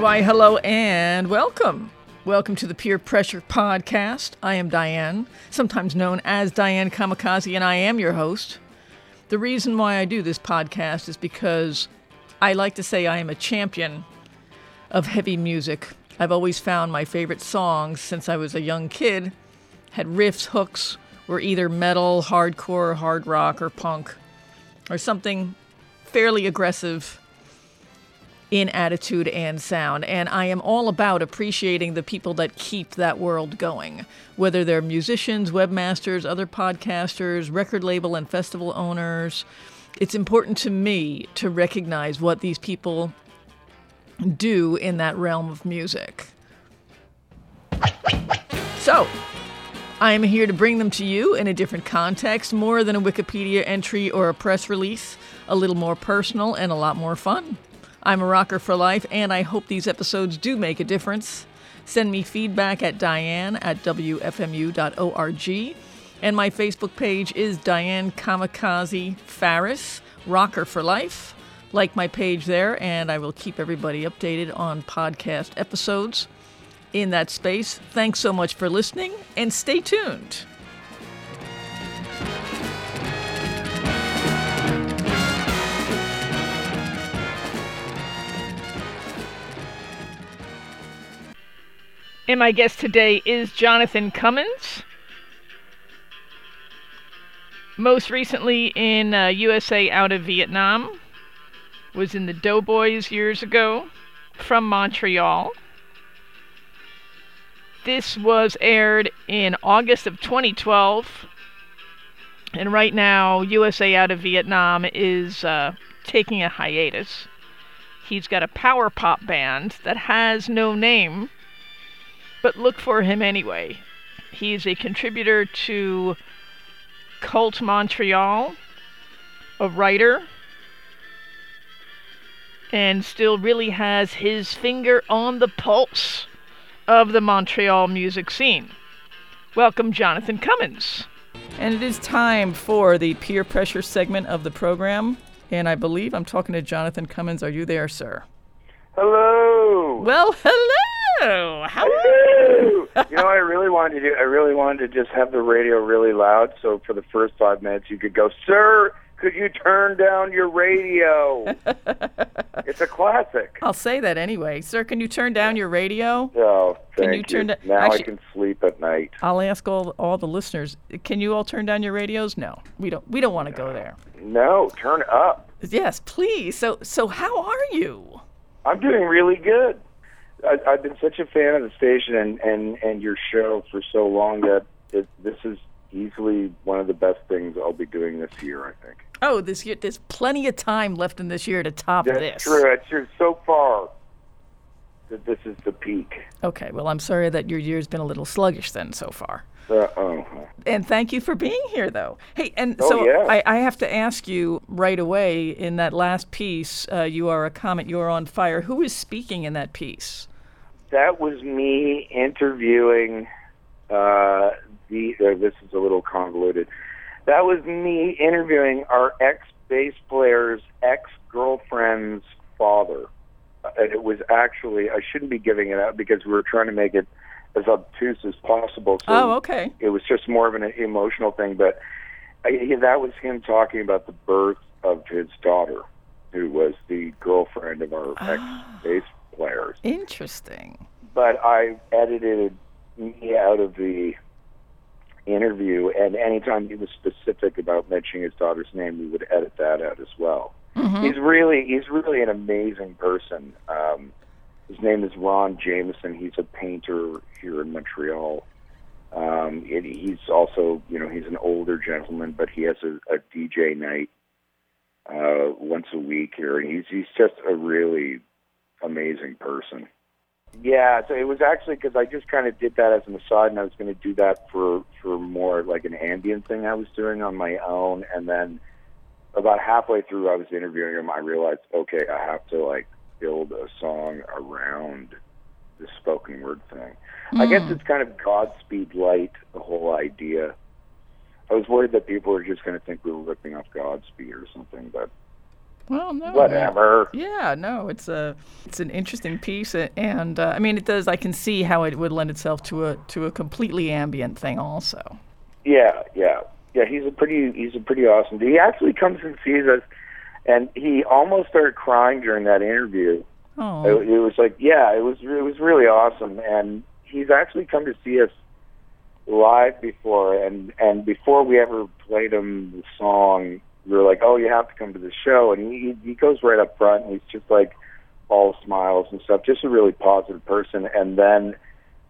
Why, hello and welcome. Welcome to the Peer Pressure Podcast. I am Diane, sometimes known as Diane Kamikaze, and I am your host. The reason why I do this podcast is because I like to say I am a champion of heavy music. I've always found my favorite songs since I was a young kid had riffs, hooks, were either metal, hardcore, hard rock, or punk, or something fairly aggressive in attitude and sound. And I am all about appreciating the people that keep that world going, whether they're musicians, webmasters, other podcasters, record label and festival owners. It's important to me to recognize what these people do in that realm of music. So, I am here to bring them to you in a different context, more than a Wikipedia entry or a press release, a little more personal and a lot more fun. I'm a rocker for life, and I hope these episodes do make a difference. Send me feedback at diane at wfmu.org. And my Facebook page is Diane Kamikaze Farris, Rocker for Life. Like my page there, and I will keep everybody updated on podcast episodes in that space. Thanks so much for listening, and stay tuned. And my guest today is Jonathan Cummins. Most recently in uh, USA out of Vietnam, was in the Doughboys years ago from Montreal. This was aired in August of 2012. And right now, USA out of Vietnam is uh, taking a hiatus. He's got a power pop band that has no name, but look for him anyway. He's a contributor to Cult Montreal, a writer, and still really has his finger on the pulse of the Montreal music scene. Welcome, Jonathan Cummins. And it is time for the peer pressure segment of the program. And I believe I'm talking to Jonathan Cummins. Are you there, sir? Hello. Well, hello. How Hello. you know, I really wanted to do. I really wanted to just have the radio really loud, so for the first five minutes you could go, "Sir, could you turn down your radio?" it's a classic. I'll say that anyway. Sir, can you turn down your radio? Oh, thank Can you turn da- now actually- I can sleep at night. I'll ask all all the listeners. Can you all turn down your radios? No. We don't we don't want to go there. No, turn up. Yes, please. So so how are you? I'm doing really good. I, I've been such a fan of the station and and and your show for so long that it, this is easily one of the best things I'll be doing this year. I think. Oh, this year there's plenty of time left in this year to top That's this. true. It's true. So far, that this is the peak. Okay, well I'm sorry that your year's been a little sluggish then so far. Uh, oh, And thank you for being here though. Hey, and Oh, so yeah. I, I have to ask you right away in that last piece, uh, you are a comet, you are on fire. Who is speaking in that piece? That was me interviewing uh, the. Uh, this is a little convoluted. That was me interviewing our ex bass player's ex girlfriend's father. Uh, And it was actually I shouldn't be giving it out because we were trying to make it as obtuse as possible. So Oh, okay. it was just more of an emotional thing. But I, that was him talking about the birth of his daughter, who was the girlfriend of our ex bass players. Interesting. But I edited me out of the interview, and anytime he was specific about mentioning his daughter's name, we would edit that out as well. He's really he's really an amazing person. Um, his name is Ron Jameson. He's a painter here in Montreal. Um, it, he's also, you know, he's an older gentleman, but he has a, a DJ night uh, once a week here, and he's he's just a really amazing person. Yeah, so it was actually because I just kind of did that as an aside, and I was going to do that for for more like an ambient thing I was doing on my own, and then about halfway through, I was interviewing him. I realized, okay, I have to like build a song around the spoken word thing. I guess hmm. it's kind of Godspeed light, the whole idea. I was worried that people were just going to think we were ripping off Godspeed or something, but Well, no. whatever. Yeah, no, it's a it's an interesting piece, and uh, I mean, it does. I can see how it would lend itself to a to a completely ambient thing, also. Yeah, yeah, yeah. He's a pretty he's a pretty awesome. dude. He actually comes and sees us, and he almost started crying during that interview. Oh, It, it was like, yeah, it was it was really awesome, and he's actually come to see us live before, and and before we ever played him the song, we were like, oh, you have to come to the show, and he he goes right up front, and he's just like all smiles and stuff, just a really positive person, and then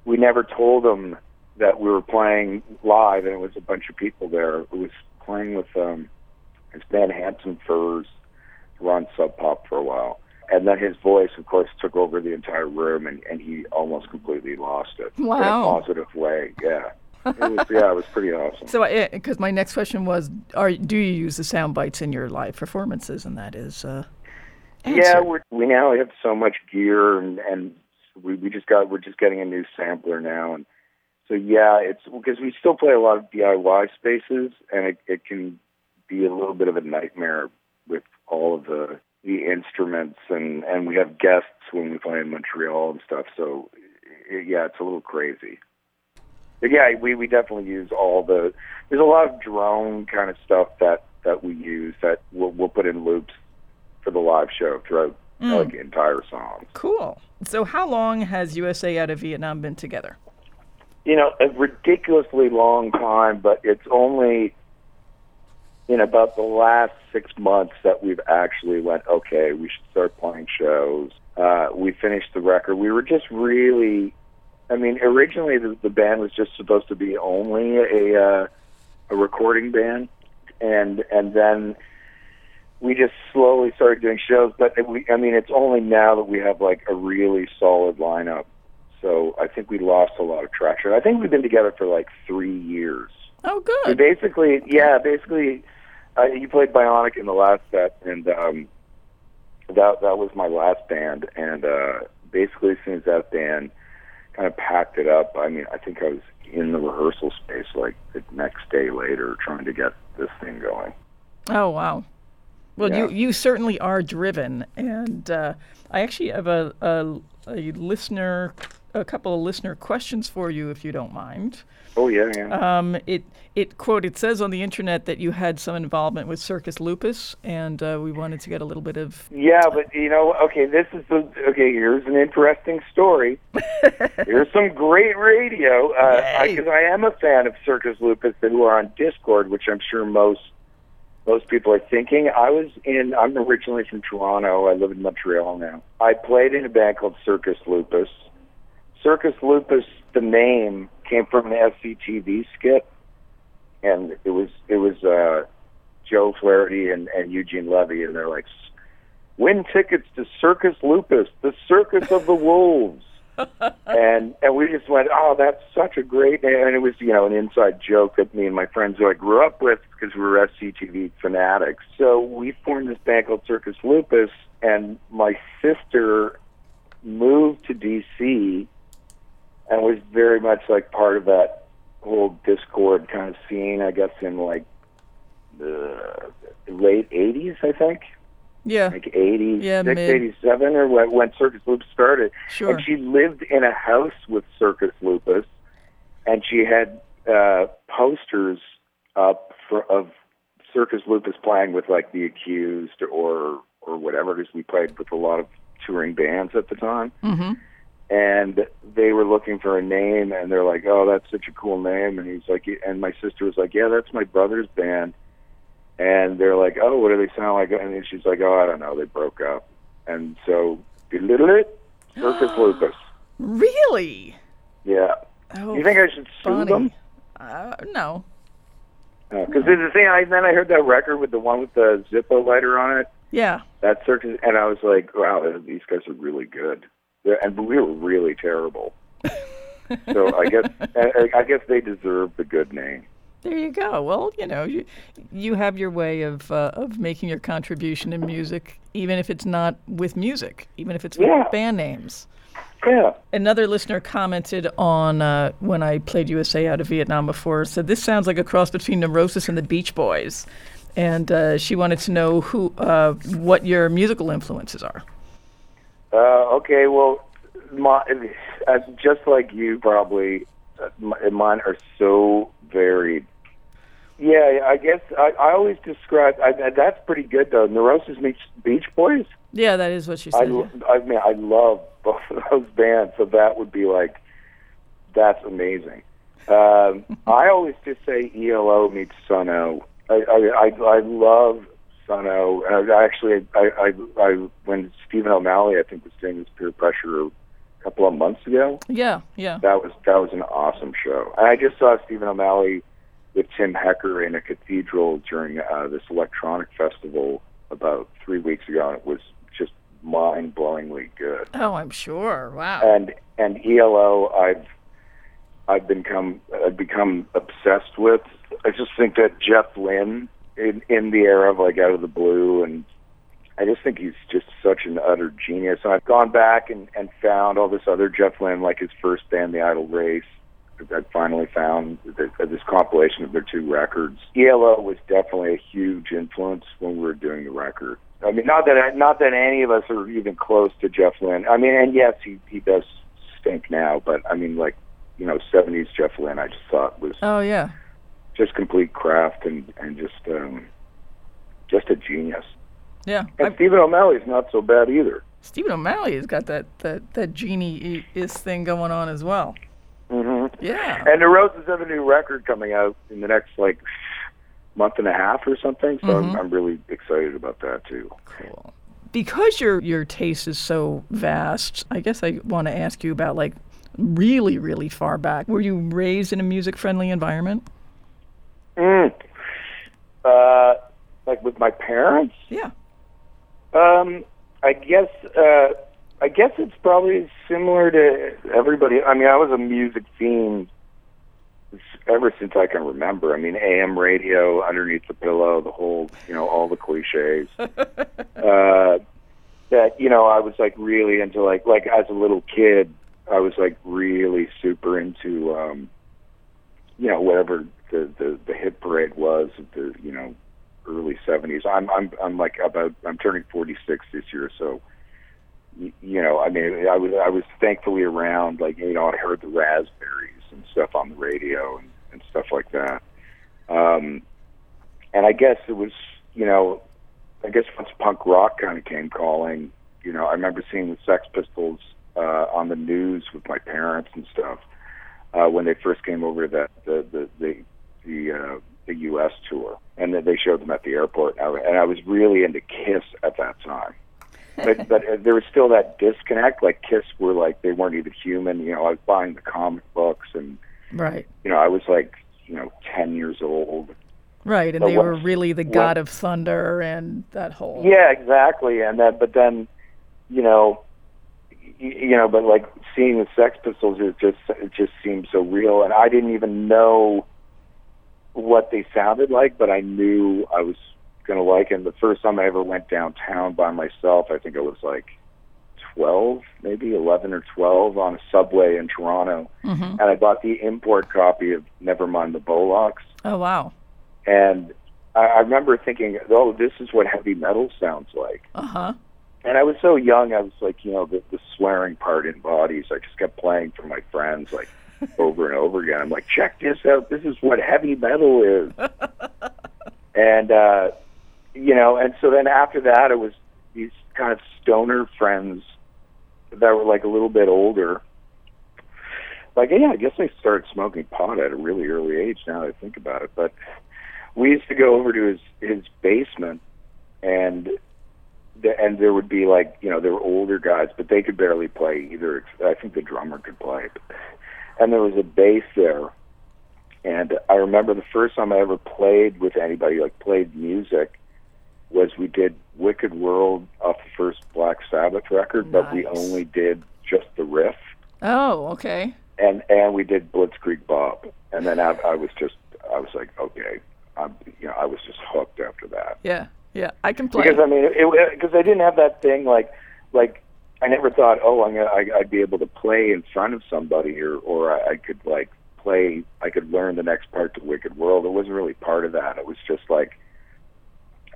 we never told him that we were playing live, and it was a bunch of people there. It was playing with um, his band Handsome Furs, who were on Sub Pop for a while. And then his voice, of course, took over the entire room, and, and he almost completely lost it wow. in a positive way. Yeah, it was, yeah, it was pretty awesome. so because my next question was, are do you use the sound bites in your live performances? And that is, uh, Yeah, we're, we now have so much gear, and and we we just got we're just getting a new sampler now, and so yeah, it's because we still play a lot of DIY spaces, and it it can be a little bit of a nightmare with all of the the instruments, and and we have guests when we play in Montreal and stuff, so i yeah, it's a little crazy. But yeah, we we definitely use all the. There's a lot of drone kind of stuff that that we use that we'll we'll put in loops for the live show throughout like entire songs. cool. So how long has USA out of Vietnam been together? You know, a ridiculously long time, but it's only in about the last six months that we've actually went, okay, we should start playing shows. Uh, we finished the record. We were just really, I mean, originally the, the band was just supposed to be only a uh, a recording band, and and then we just slowly started doing shows. But we, I mean, it's only now that we have like a really solid lineup. So I think we lost a lot of traction. I think we've been together for like three years. Oh, So good. basically, yeah, basically, uh, you played Bionic in the last set, and um, that that was my last band. And uh, basically, as soon as that band kind of packed it up, I mean, I think I was in the rehearsal space like the next day later, trying to get this thing going. Oh, wow. Well, you you certainly are driven, and uh, I actually have a, a a listener, a couple of listener questions for you, if you don't mind. Oh yeah, yeah. Um, it it quote it says on the internet that you had some involvement with Circus Lupus, and uh, we wanted to get a little bit of Yeah, but you know, okay, this is the okay. Here's an interesting story. here's some great radio because I am a fan of Circus Lupus and who are on Dischord, which I'm sure most most people are thinking. I was in. I'm originally from Toronto. I live in Montreal now. I played in a band called Circus Lupus. Circus Lupus, the name came from an SCTV skit, and it was it was uh, Joe Flaherty and, and Eugene Levy, and they're like, win tickets to Circus Lupus, the Circus of the Wolves. and and we just went, oh, that's such a great name. And it was, you know, an inside joke that me and my friends who I grew up with because we were SCTV fanatics. So we formed this band called Circus Lupus, and my sister moved to D.C. and was very much like part of that whole Dischord kind of scene, I guess, in like the late 80s, I think yeah like 86, Yeah, mid. 87, or when, when Circus Lupus started. Sure. And she lived in a house with Circus Lupus, and she had uh, posters up for, of Circus Lupus playing with like The Accused or or whatever, because we played with a lot of touring bands at the time. hmm And they were looking for a name, and they're like, "Oh, that's such a cool name." And he's like, and my sister was like, "Yeah, that's my brother's band." And they're like, "Oh, what do they sound like?" And then she's like, "Oh, I don't know. They broke up." And so, belittle it Circus Lupus. really Yeah. oh, you think I should sue funny. them? Uh, no Because the thing, I, then I heard that record with the one with the Zippo lighter on it. yeah That circus, and I was like, "Wow, these guys are really good." And we were really terrible. so I guess I, I guess they deserve the good name. There you go. Well, you know, you you have your way of uh, of making your contribution in music, even if it's not with music, even if it's with band names. Yeah. Another listener commented on uh, when I played USA out of Vietnam before, said this sounds like a cross between Neurosis and the Beach Boys. and uh, she wanted to know who, uh, what your musical influences are. Uh, okay, well, my, uh, just like you, probably, uh, mine are so varied. Yeah, I guess I, I always describe I, that's pretty good though. Neurosis meets Beach Boys. Yeah, that is what she I, said. I mean, I love both of those bands, so that would be like, that's amazing. Um, I always just say ELO meets Sunn O))). I I, I, I love Sunn O))). And I actually, I, I, I when Stephen O'Malley, I think, was doing this Peer Pressure a couple of months ago. yeah, yeah. That was that was an awesome show. I just saw Stephen O'Malley with Tim Hecker in a cathedral during uh, this electronic festival about three weeks ago, and it was just mind-blowingly good. Oh, I'm sure. Wow. And and ELO, I've I've become I've become obsessed with. I just think that Jeff Lynne in in the era of like Out of the Blue and I just think he's just such an utter genius. And I've gone back and, and found all this other Jeff Lynne, like his first band, The Idle Race. I finally found the, this compilation of their two records. ELO was definitely a huge influence when we were doing the record. I mean, not that I, not that any of us are even close to Jeff Lynne. I mean, and yes, he he does stink now, but I mean, like you know, '70s Jeff Lynne, I just thought was oh, yeah. Just complete craft and and just um, just a genius. Yeah. And I, Stephen O'Malley's not so bad either. Stephen O'Malley has got that, that, that genie is thing going on as well. Mm-hmm. Yeah. And the Roses have a new record coming out in the next like month and a half or something. So I'm, I'm really excited about that too. Cool. Because your your taste is so vast, I guess I want to ask you about like really really far back. Were you raised in a music friendly environment? Mm. Uh, like with my parents, Yeah. um, I guess uh, I guess it's probably similar to everybody. I mean, I was a music fiend ever since I can remember. I mean, AM radio, underneath the pillow, the whole, you know, all the cliches. uh, that you know, I was like really into like like as a little kid, I was like really super into, um, you know, whatever the the the hit parade was the you know early '70s. I'm I'm I'm like about I'm turning 46 this year, so you know, I mean, I was I was thankfully around. Like you know, I heard the Raspberries and stuff on the radio and, and stuff like that. Um, and I guess it was, you know, I guess once punk rock kind of came calling, you know, I remember seeing the Sex Pistols uh, on the news with my parents and stuff uh, when they first came over to that the the the the, uh, the U.S. tour, and then they showed them at the airport, and I, was really into Kiss at that time. But but uh, there was still that disconnect. Like Kiss were like they weren't even human. You know, I was buying the comic books, and Right. you know, I was like you know ten years old. Right, and But they what- were really the what- god of thunder and that whole. Yeah, exactly. And then, but then, you know, y- you know, but like seeing the Sex Pistols, it just it just seemed so real, and I didn't even know what they sounded like, but I knew I was gonna like them. The first time I ever went downtown by myself, I think I was like twelve, maybe eleven or twelve, on a subway in Toronto, hmm and I bought the import copy of Nevermind the Bollocks. Oh wow. And I, I remember thinking, oh, this is what heavy metal sounds like. Uh huh. And I was so young, I was like, you know, the, the swearing part in bodies. I just kept playing for my friends, like over and over again. I'm like, check this out. This is what heavy metal is. and uh, you know, and so then after that, it was these kind of stoner friends that were like a little bit older. Like, yeah, I guess I started smoking pot at a really early age. Now that I think about it, but we used to go over to his his basement, and the, and there would be like you know there were older guys, but they could barely play either. I think the drummer could play, and there was a bass there. And I remember the first time I ever played with anybody, like played music, was we did Wicked World off the first Black Sabbath record, but we only did just the riff, Oh, okay. and and we did Blitzkrieg Bop, and then I, I was just I was like, okay, I'm you know I was just hooked after that Yeah, yeah. I can play. because I mean, it because I didn't have that thing like like I never thought, oh, I'm gonna I, I'd be able to play in front of somebody or or I, I could like play, I could learn the next part to Wicked World. It wasn't really part of that. It was just like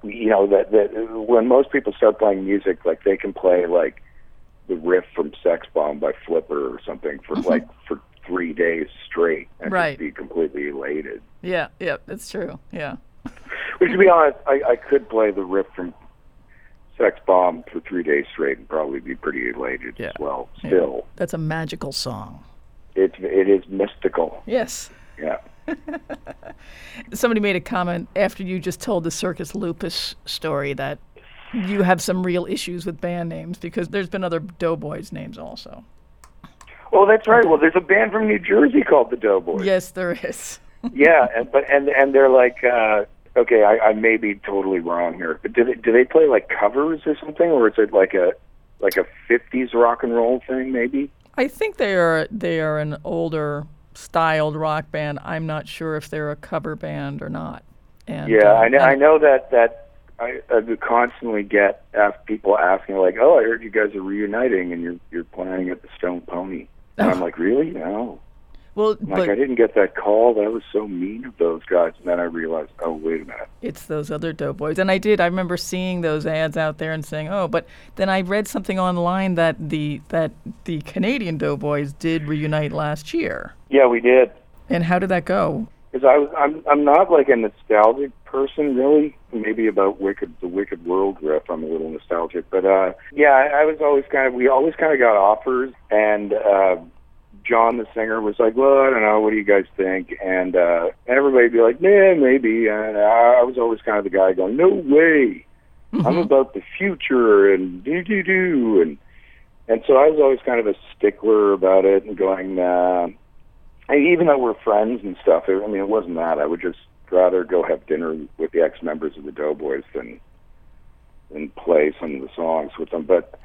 you know that that when most people start playing music, like they can play like the riff from Sex Bomb by Flipper or something for Mm-hmm. like for three days straight and Right. be completely elated. Yeah, yeah, that's true. Yeah. Which, to be honest, I, I could play the riff from Sex Bomb for three days straight and probably be pretty elated Yeah. as well. Yeah. Still, That's a magical song. it's it is mystical. Yes. Yeah. Somebody made a comment after you just told the Circus Lupus story that you have some real issues with band names because there's been other Doughboys names also. Oh, that's right. Well, there's a band from New Jersey called the Doughboys. Yes, there is. yeah, and, but and and they're like, uh, okay, I, I may be totally wrong here, but do they do they play like covers or something, or is it like a like a '50s rock and roll thing, maybe? I think they are they are an older styled rock band. I'm not sure if they're a cover band or not. And Yeah, uh, I know. I know that that I, I constantly get ask people asking like, "Oh, I heard you guys are reuniting and you're you're playing at the Stone Pony." And I'm like, "Really? No." Well, like, I didn't get that call. That was so mean of those guys. And then I realized, oh, wait a minute. it's those other doughboys. And I did. I remember seeing those ads out there and saying, "Oh," but then I read something online that the that the Canadian doughboys did reunite last year. Yeah, we did. And how did that go? Because I was, I'm, I'm not like a nostalgic person, really. Maybe about Wicked, the Wicked World riff, I'm a little nostalgic. But uh, yeah, I, I was always kind of, we always kind of got offers, and uh, John, the singer, was like, "Well, I don't know. What do you guys think?" And uh, everybody'd be like, "Yeah, maybe." And I, I was always kind of the guy going, "No way! I'm about the future and do do do." And and so I was always kind of a stickler about it and going. Uh, and even though we're friends and stuff, I mean, it wasn't that. I would just rather go have dinner with the ex-members of the Doughboys than than play some of the songs with them. But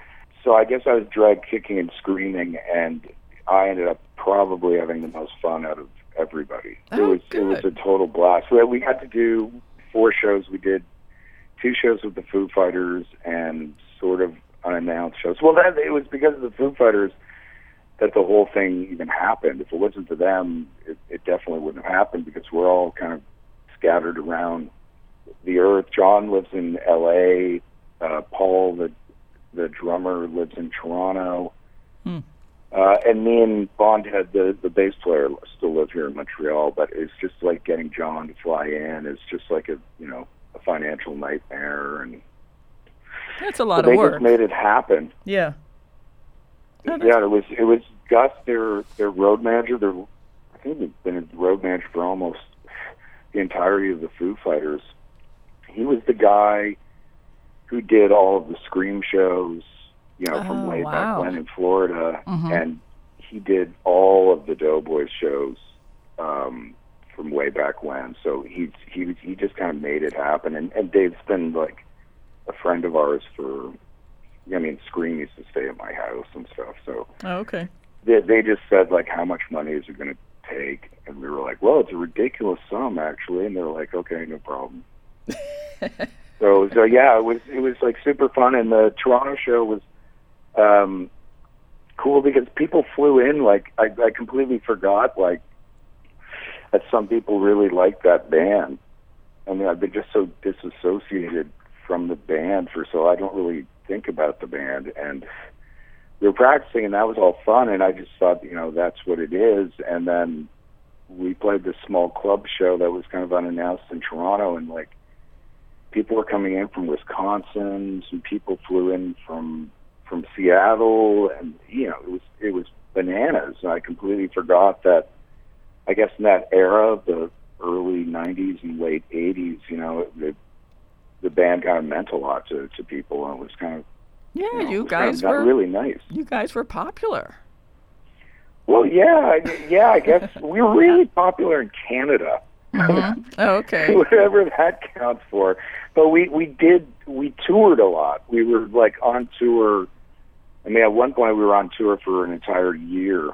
so I guess I was dragged kicking and screaming, and I ended up probably having the most fun out of everybody. it Oh, was it was a total blast. We we got to do four shows. We did two shows with the Foo Fighters and sort of unannounced shows. Well, that it was because of the Foo Fighters that the whole thing even happened. If it wasn't for them, it, it definitely wouldn't have happened because we're all kind of scattered around the earth. John lives in L.A. Uh, Paul, the the drummer, lives in Toronto. Hmm. Uh, and me and Bondhead, the the bass player, still live here in Montreal. But it's just like getting John to fly in is just like a you know a financial nightmare, and That's a so lot they of work. They just made it happen. yeah. No, yeah, it was it was Gus, their their road manager. Their I think he's been a road manager for almost the entirety of the Foo Fighters. He was the guy who did all of the Scream shows, you know, Oh, from way wow. back when in Florida, Mhm. and he did all of the Doughboys shows um, from way back when. So he he he just kind of made it happen. And and Dave's been like a friend of ours for. I mean, Scream used to stay at my house and stuff. So Oh, okay. they, they just said like, how much money is it going to take? And we were like, well, it's a ridiculous sum actually. And they're like, okay, no problem. so so yeah, it was it was like super fun. And the Toronto show was um, cool because people flew in. Like I, I completely forgot like that some people really liked that band. I mean, I've been just so disassociated from the band for so I don't really think about the band and we were practicing and that was all fun and I just thought, you know, that's what it is and then we played this small club show that was kind of unannounced in Toronto and like people were coming in from Wisconsin, some people flew in from from Seattle and you know, it was it was bananas. And I completely forgot that I guess in that era, the early '90s and late '80s, you know, the the band kind of meant a lot to to people, and it was kind of Yeah, you, know, you it was kind guys of were really nice. you guys were popular. Well, yeah, yeah, I guess we were really popular in Canada, Oh, okay. whatever that counts for. But we we did we toured a lot. We were like on tour. I mean, at one point we were on tour for an entire year.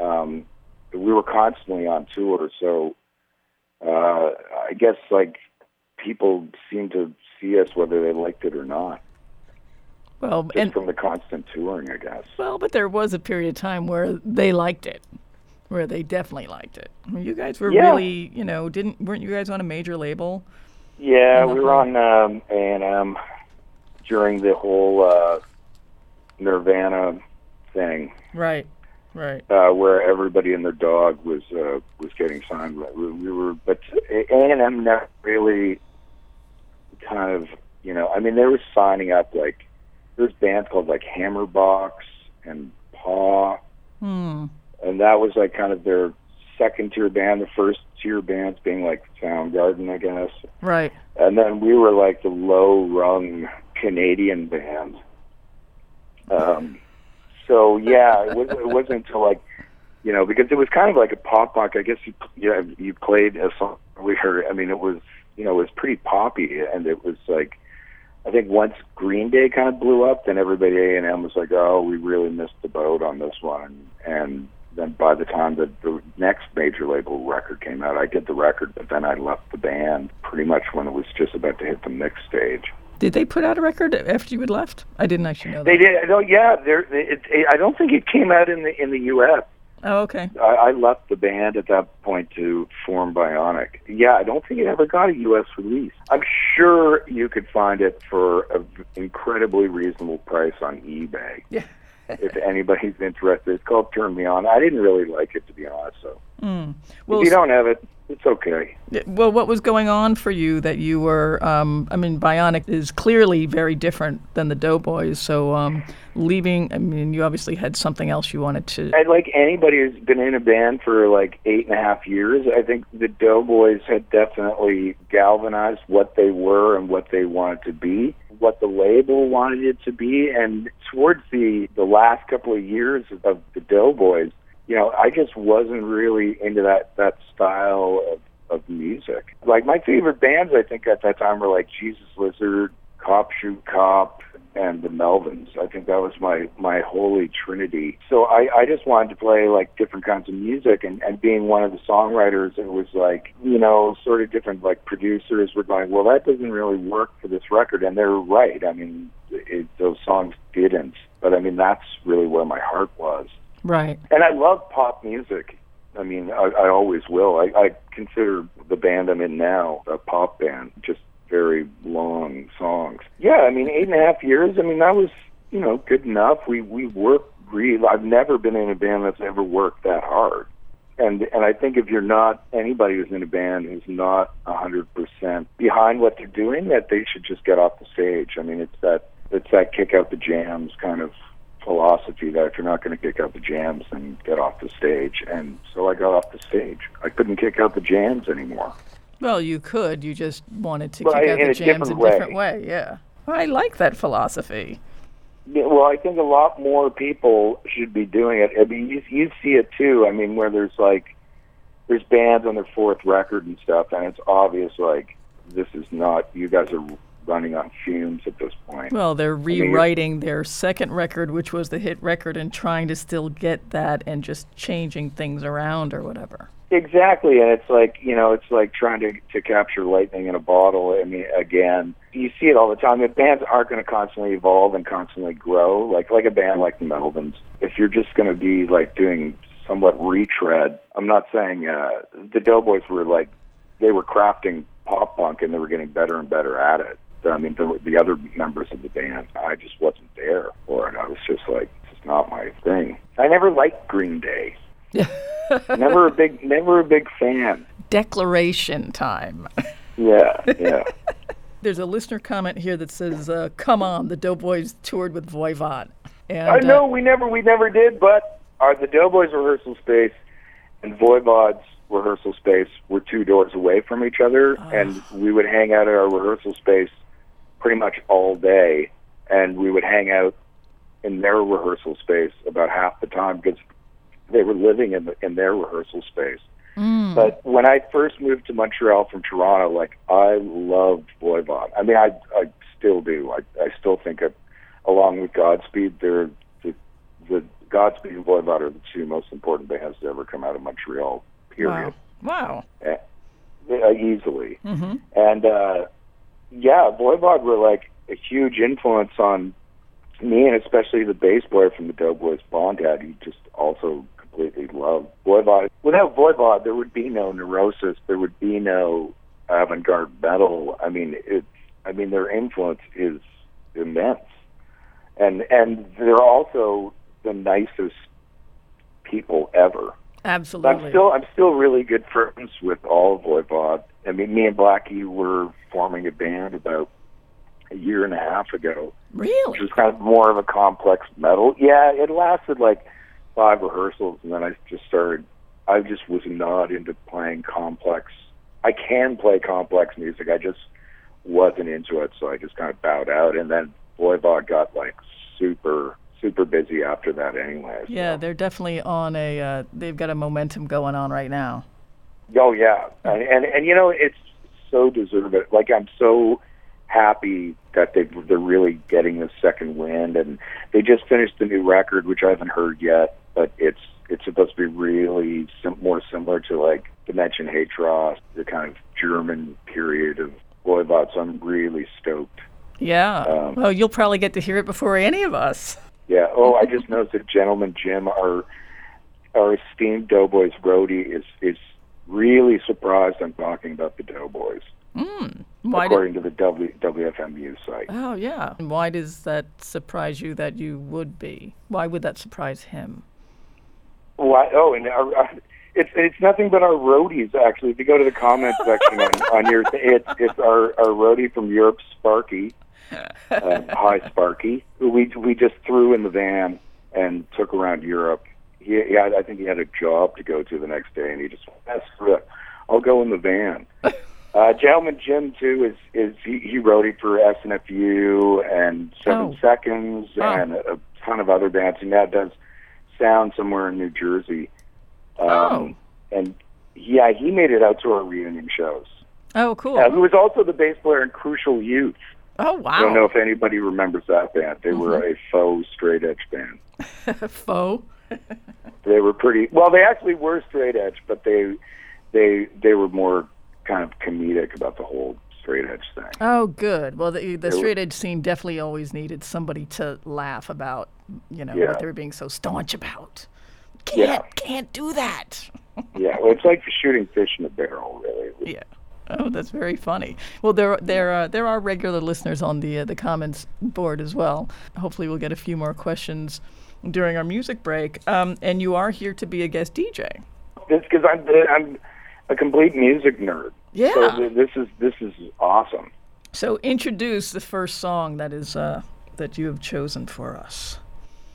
Um, we were constantly on tour, so uh, I guess like people seemed to see us whether they liked it or not, Well, just and from the constant touring, I guess. well, but there was a period of time where they liked it, where they definitely liked it. I mean, you guys were Yeah. really, you know, didn't weren't you guys on a major label? Yeah, we were on um, A&M during the whole uh, Nirvana thing. Right, right. Uh, where everybody and their dog was uh, was getting signed. We, we were, but A&M never really kind of, you know, I mean, they were signing up like there's bands called like Hammerbox and Paw, Hmm. and that was like kind of their second tier band. The first tier bands being like Soundgarden, I guess. Right. And then we were like the low rung Canadian band. Um, so yeah, it, was, it wasn't until like, you know, because it was kind of like a pop punk. I guess you yeah you played a song we heard. I mean, it was you know it was pretty poppy, and it was like, I think once Green Day kind of blew up, then everybody A and M was like, oh, we really missed the boat on this one, and then by the time that the next major label record came out, I did the record, but then I left the band pretty much when it was just about to hit the mix stage. Did they put out a record after you had left? I didn't actually know that. They did. Oh yeah, there. It, it, I don't think it came out in the in the U.S. Oh, okay. I, I left the band at that point to form Bionic. Yeah, I don't think it ever got a U.S. release. I'm sure you could find it for an incredibly reasonable price on eBay. Yeah. if anybody's interested, it's called Turn Me On. I didn't really like it to be honest. So Mm. Well, if you don't have it, it's okay. Well, what was going on for you that you were? Um, I mean, Bionic is clearly very different than the Doughboys. So, um, leaving. I mean, you obviously had something else you wanted to. And like anybody who's been in a band for like eight and a half years, I think the Doughboys had definitely galvanized what they were and what they wanted to be, what the label wanted it to be, and towards the the last couple of years of the Doughboys, you know, I just wasn't really into that that style of of music. Like my favorite bands, I think at that time were like Jesus Lizard, Cop Shoot Cop, and the Melvins. I think that was my my holy trinity. So I I just wanted to play like different kinds of music, and and being one of the songwriters, it was like you know sort of different like producers were going, well that doesn't really work for this record, and they're right. I mean, it, those songs didn't, but I mean that's really where my heart was. Right. And I love pop music. I mean, I, I always will. I, I consider the band I'm in now a pop band, just very long songs. Yeah, I mean, eight and a half years. I mean, that was you know good enough. We we worked really. I've never been in a band that's ever worked that hard. And and I think if you're not anybody who's in a band who's not a hundred percent behind what they're doing, that they should just get off the stage. I mean, it's that it's that kick out the jams kind of philosophy that if you're not going to kick out the jams, then get off the stage. And so I got off the stage. I couldn't kick out the jams anymore. Well, you could. You just wanted to Well, kick in- out the jams different a different way. Yeah. Well, I like that philosophy. Yeah, well, I think a lot more people should be doing it. I mean, you, you see it too. I mean, where there's like, there's bands on their fourth record and stuff, and it's obvious like this is not. You guys are running on fumes at this point. Well, they're mean, you're- rewriting their second record, which was the hit record, and trying to still get that and just changing things around or whatever. Exactly, and it's like you know, it's like trying to to capture lightning in a bottle. I mean, again, you see it all the time. If bands aren't going to constantly evolve and constantly grow, like like a band like the Melvins, if you're just going to be like doing somewhat retread, I'm not saying uh, the Doughboys were like they were crafting pop punk and they were getting better and better at it. I mean, the, the other members of the band, I just wasn't there for it. I was just like, this is not my thing. I never liked Green Day. never a big, never a big fan. Declaration time. Yeah, yeah. There's a listener comment here that says, uh, "Come on, the Doughboys toured with Voivod." And, I uh, know we never, we never did, but our the Doughboys rehearsal space and Voivod's rehearsal space were two doors away from each other, and we would hang out at our rehearsal space pretty much all day, and we would hang out in their rehearsal space about half the time because they were living in the, in their rehearsal space. mm, But when I first moved to Montreal from Toronto, like I loved Voivod. I mean, I I still do. I I still think of, along with Godspeed, they're the the Godspeed and Voivod are the two most important bands to ever come out of Montreal. Period. wow. Wow. Uh, easily. hmm And uh yeah, Voivod were like a huge influence on me and especially the bass player from the Doughboys, Bondhead, who just also completely loved Voivod. Without Voivod, there would be no Neurosis. There would be no avant-garde metal. I mean, it's I mean their influence is immense, and and they're also the nicest people ever. Absolutely. I'm still I'm still really good friends with all of Voivod. I mean, me and Blacky were forming a band about a year and a half ago, which was kind of more of a complex metal. Yeah, it lasted like five rehearsals, and then I just started. I just was not into playing complex. I can play complex music. I just wasn't into it, so I just kind of bowed out. And then Voivod got like super super busy after that anyway. so- Yeah, they're definitely on a. Uh, they've got a momentum going on right now. Oh yeah, and, and and you know it's so deserved. Like I'm so happy that they they're really getting the second wind, and they just finished the new record, which I haven't heard yet, but it's it's supposed to be really sim- more similar to like Dimension Hatröss, the kind of German period of Voivod. So I'm really stoked. Yeah. Um, well, you'll probably get to hear it before any of us. Yeah. Oh, I just noticed that Gentleman Jim, our our esteemed Doughboys roadie, is is surprised I'm talking about the Doughboys. Did, according to the w, WFMU site. oh, yeah. And Why does that surprise you that you would be? Why would that surprise him? Why? Oh, and our, our, it's it's nothing but our roadies actually. If you go to the comment section on, on your, it's it's our our roadie from Europe, Sparky. Uh, hi, Sparky. We we just threw in the van and took around Europe. He, he had, I think he had a job to go to the next day, and he just went, "That's screw it. I'll go in the van." Uh, Gentleman Jim too is is he, he roadie for SNFU and Seven Oh. Seconds Oh. and a ton of other bands. And that does sound somewhere in New Jersey. Um, Oh. And yeah, he made it out to our reunion shows. Oh, cool. Uh, who was also the bass player in Crucial Youth. oh, wow. I don't know if anybody remembers that band. They were a faux straight edge band. Faux. They were pretty well. They actually were straight edge, but they they they were more kind of comedic about the whole straight edge thing. Oh, good. Well, the, the straight edge scene definitely always needed somebody to laugh about, you know, Yeah. what they were being so staunch about. Can't, Yeah. can't do that. Yeah, well, it's like shooting fish in a barrel, really. Yeah. Oh, that's very funny. Well, there there uh, there are regular listeners on the uh, the comments board as well. Hopefully, we'll get a few more questions during our music break. Um, and you are here to be a guest DJ. It's because I'm I'm a complete music nerd. Yeah. So th- this is this is awesome. So, introduce the first song that is uh, that you have chosen for us.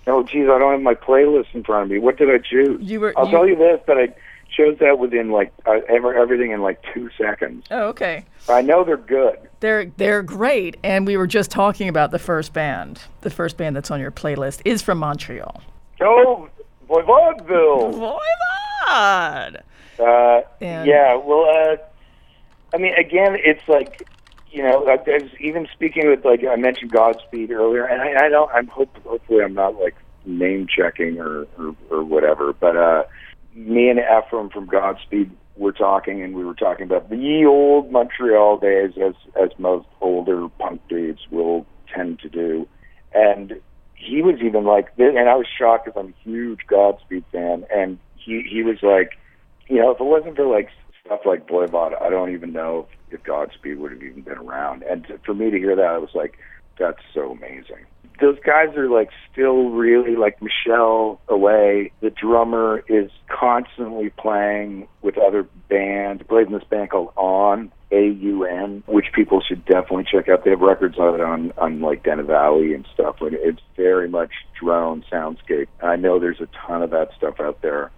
Oh, geez, I don't have my playlist in front of me. What did I choose? You were- I'll you- tell you this: that I chose that within like uh, ever, everything in like two seconds. Oh, okay. I know they're good. They're they're great, and we were just talking about the first band. The first band that's on your playlist is from Montreal. Oh, boy, vaudeville. Voivod. Uh, And- yeah, well, uh, I mean, again, it's like, you know, I, I was even speaking with, like, I mentioned Godspeed earlier, and I, I don't, I'm hope, hopefully I'm not, like, name checking or, or, or whatever, but, uh, me and Efrim from Godspeed were talking, and we were talking about the old Montreal days, as, as most older punk dudes will tend to do, and he was even like, and I was shocked because I'm a huge Godspeed fan, and he, he was like, you know, if it wasn't for like stuff like Voivod, I don't even know if, if Godspeed would have even been around. And to, for me to hear that, I was like, that's so amazing. Those guys are like still really like Michel away. The drummer is constantly playing with other bands. Plays in this band called On A U N, which people should definitely check out. They have records of it on on like Denovali and stuff. But it's very much drone soundscape. I know there's a ton of that stuff out there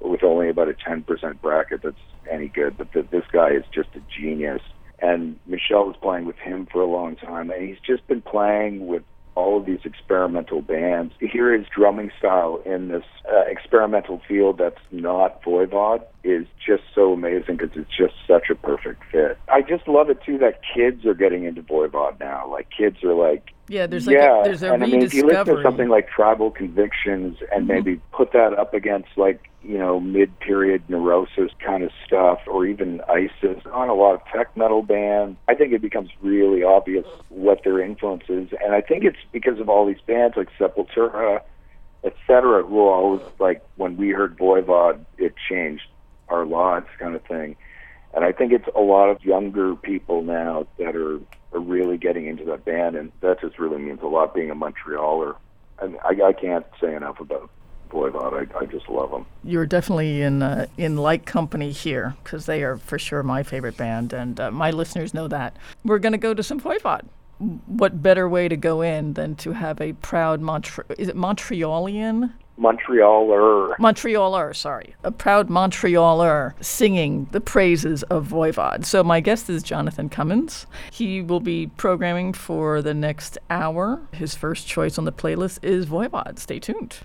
with only about a 10% bracket that's any good. But th- this guy is just a genius. And Michel was playing with him for a long time, and he's just been playing with all of these experimental bands. To hear his drumming style in this uh, experimental field that's not Voivod is just so amazing because it's just such a perfect fit. I just love it too that kids are getting into Voivod now. Like kids are like, Yeah, there's like yeah, a, there's a and I mean, if you listen to something like Tribal Convictions and maybe put that up against like you know mid-period Neurosis kind of stuff, or even ISIS on a lot of tech metal bands, I think it becomes really obvious what their influence is, and I think it's because of all these bands like Sepultura, etc., who always like when we heard Voivod, it changed our lives, kind of thing. And I think it's a lot of younger people now that are, are really getting into that band, and that just really means a lot being a Montrealer. And I, I can't say enough about Voivod. I, I just love them. You're definitely in uh, in like company here because they are for sure my favorite band, and uh, my listeners know that. We're going to go to some Voivod. What better way to go in than to have a proud Montre- is it Montrealian Montrealer. Montrealer, sorry. A proud Montrealer singing the praises of Voivod. So my guest is Jonathan Cummins. He will be programming for the next hour. His first choice on the playlist is Voivod. Stay tuned.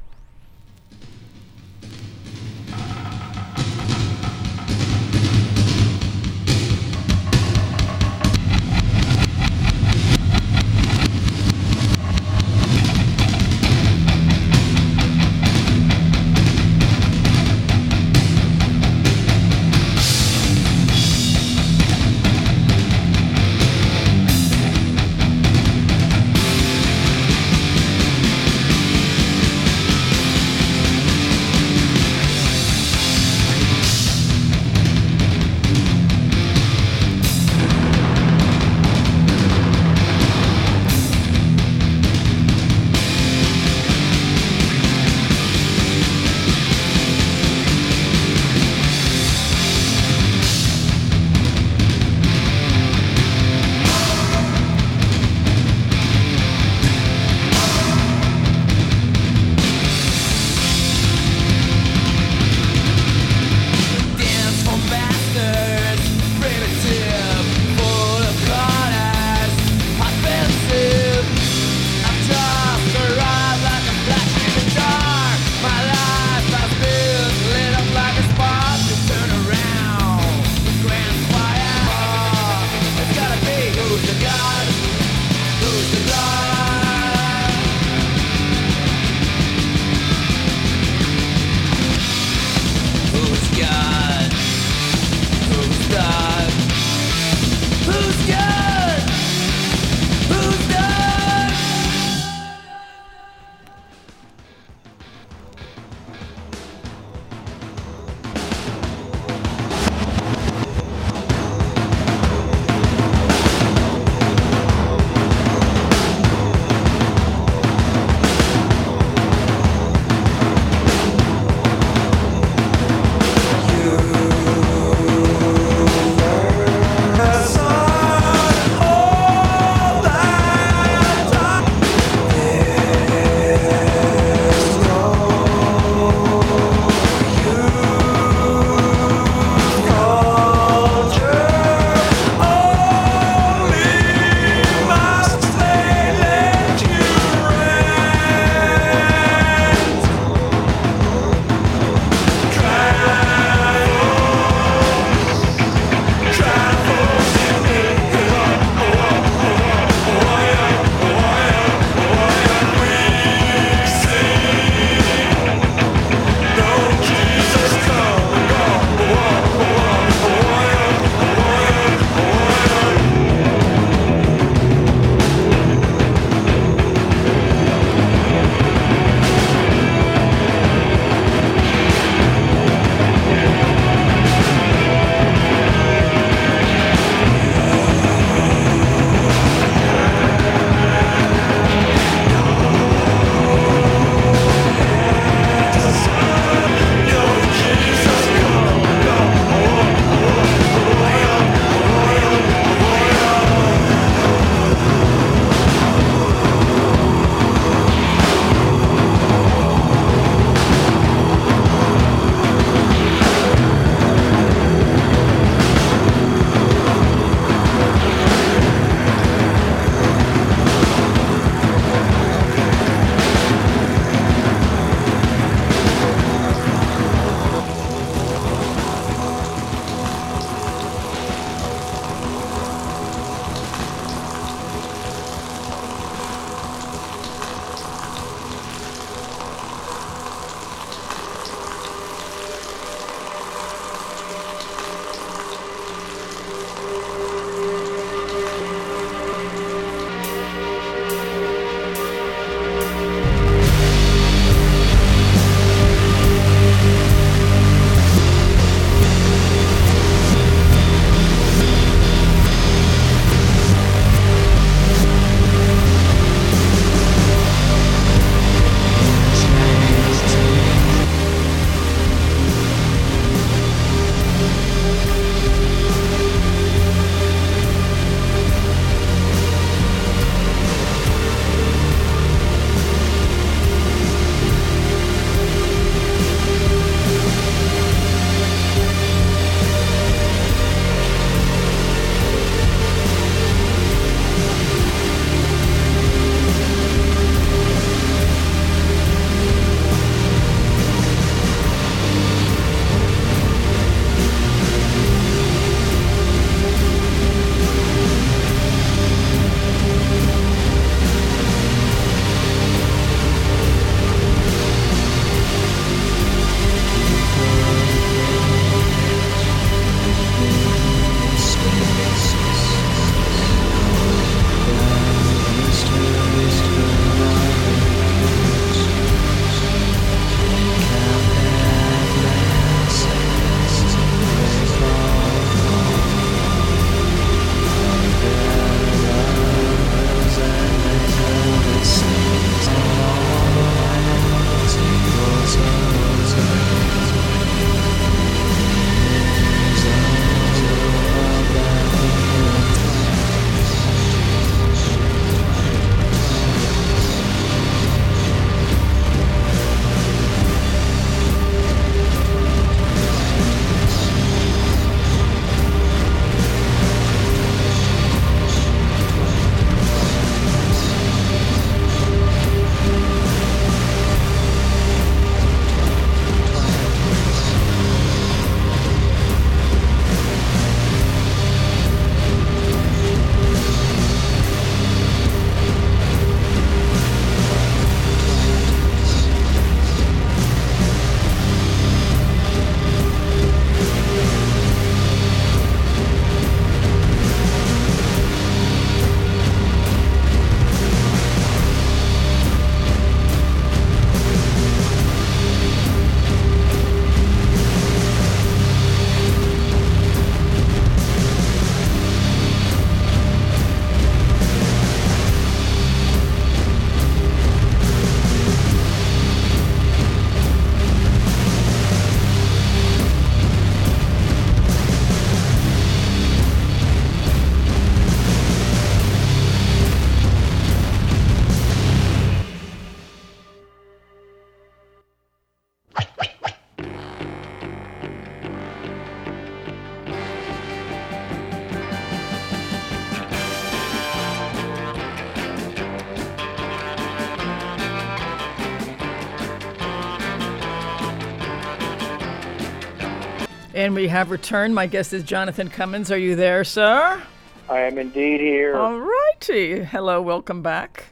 And we have returned. My guest is Jonathan Cummins. Are you there, sir? I am indeed here. All righty. Hello, welcome back.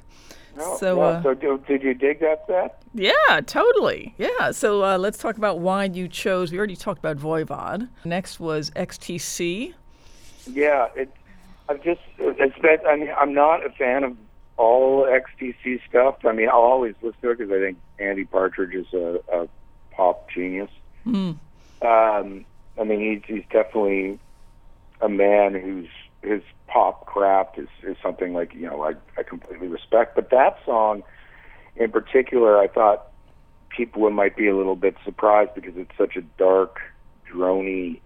Oh, so, yeah, uh, so do, did you dig that set? Yeah, totally. Yeah. So uh, let's talk about why you chose. We already talked about Voivod. Next was XTC. Yeah, it. I've just. It's that. I mean, I'm not a fan of all XTC stuff. I mean, I'll always listen to it because I think Andy Partridge is a, a pop genius. Mm. Um, I mean, he's he's definitely a man whose his pop craft is, is something like you know I, I completely respect. But that song in particular, I thought people might be a little bit surprised because it's such a dark, drony,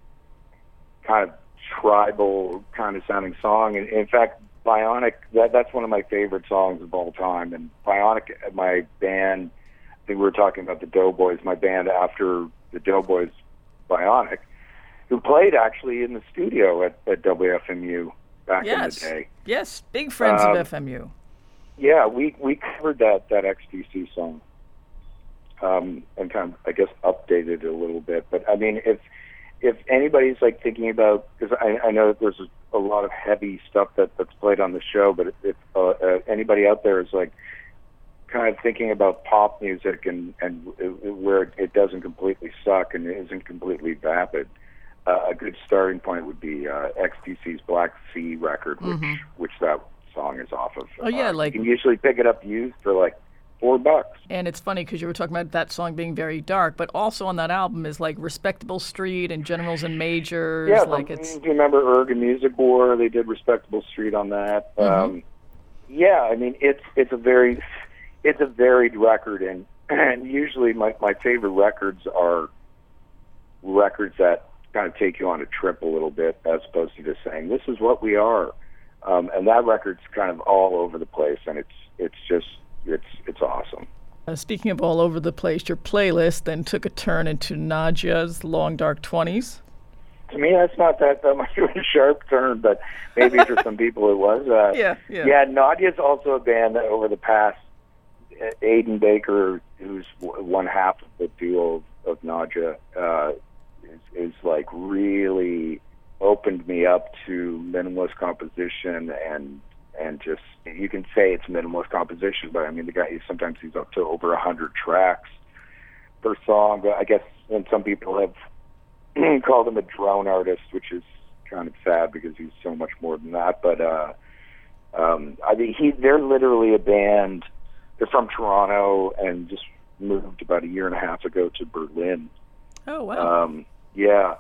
kind of tribal kind of sounding song. And in fact, Bionic that that's one of my favorite songs of all time. And Bionic, my band, I think we were talking about the Doughboys, my band after the Doughboys, Bionic who played actually in the studio at, at WFMU back yes. in the day. Yes, big friends Um, of FMU. Yeah, we we covered that that XTC song, um, and kind of I guess updated it a little bit. But I mean, if if anybody's like thinking about because I, I know that there's a lot of heavy stuff that that's played on the show, but if uh, uh, anybody out there is like kind of thinking about pop music and and uh, where it, it doesn't completely suck and isn't completely vapid, uh, a good starting point would be uh, XTC's Black Sea record, which which that song is off of. Mm-hmm. Oh, yeah, Uh, like- you can usually pick it up used for like four bucks. And it's funny because you were talking about that song being very dark, but also on that album is like Respectable Street and Generals and Majors. Yeah, like it's do you remember Erg and Music War? They did Respectable Street on that. Mm-hmm. Um, yeah, I mean it's it's a very it's a varied record, and and usually my my favorite records are records that kind of take you on a trip a little bit, as opposed to just saying this is what we are. Um, and that record's kind of all over the place, and it's it's just it's it's awesome. uh, speaking of all over the place, your playlist then took a turn into Nadja's Long Dark Twenties. To me, that's not that, that much of a sharp turn, but maybe for some people it was. Uh, Yeah, yeah. Yeah, Nadja's also a band that over the past, uh, Aidan Baker, who's w- one half of the duo of, of Nadja, uh, is, like really opened me up to minimalist composition and and just you can say it's minimalist composition, but I mean the guy sometimes he's up to over a hundred tracks per song. But I guess and some people have called him a drone artist, which is kind of sad because he's so much more than that. But uh, um, I mean, he they're literally a band. They're from Toronto and just moved about a year and a half ago to Berlin. Oh wow! Um, yeah,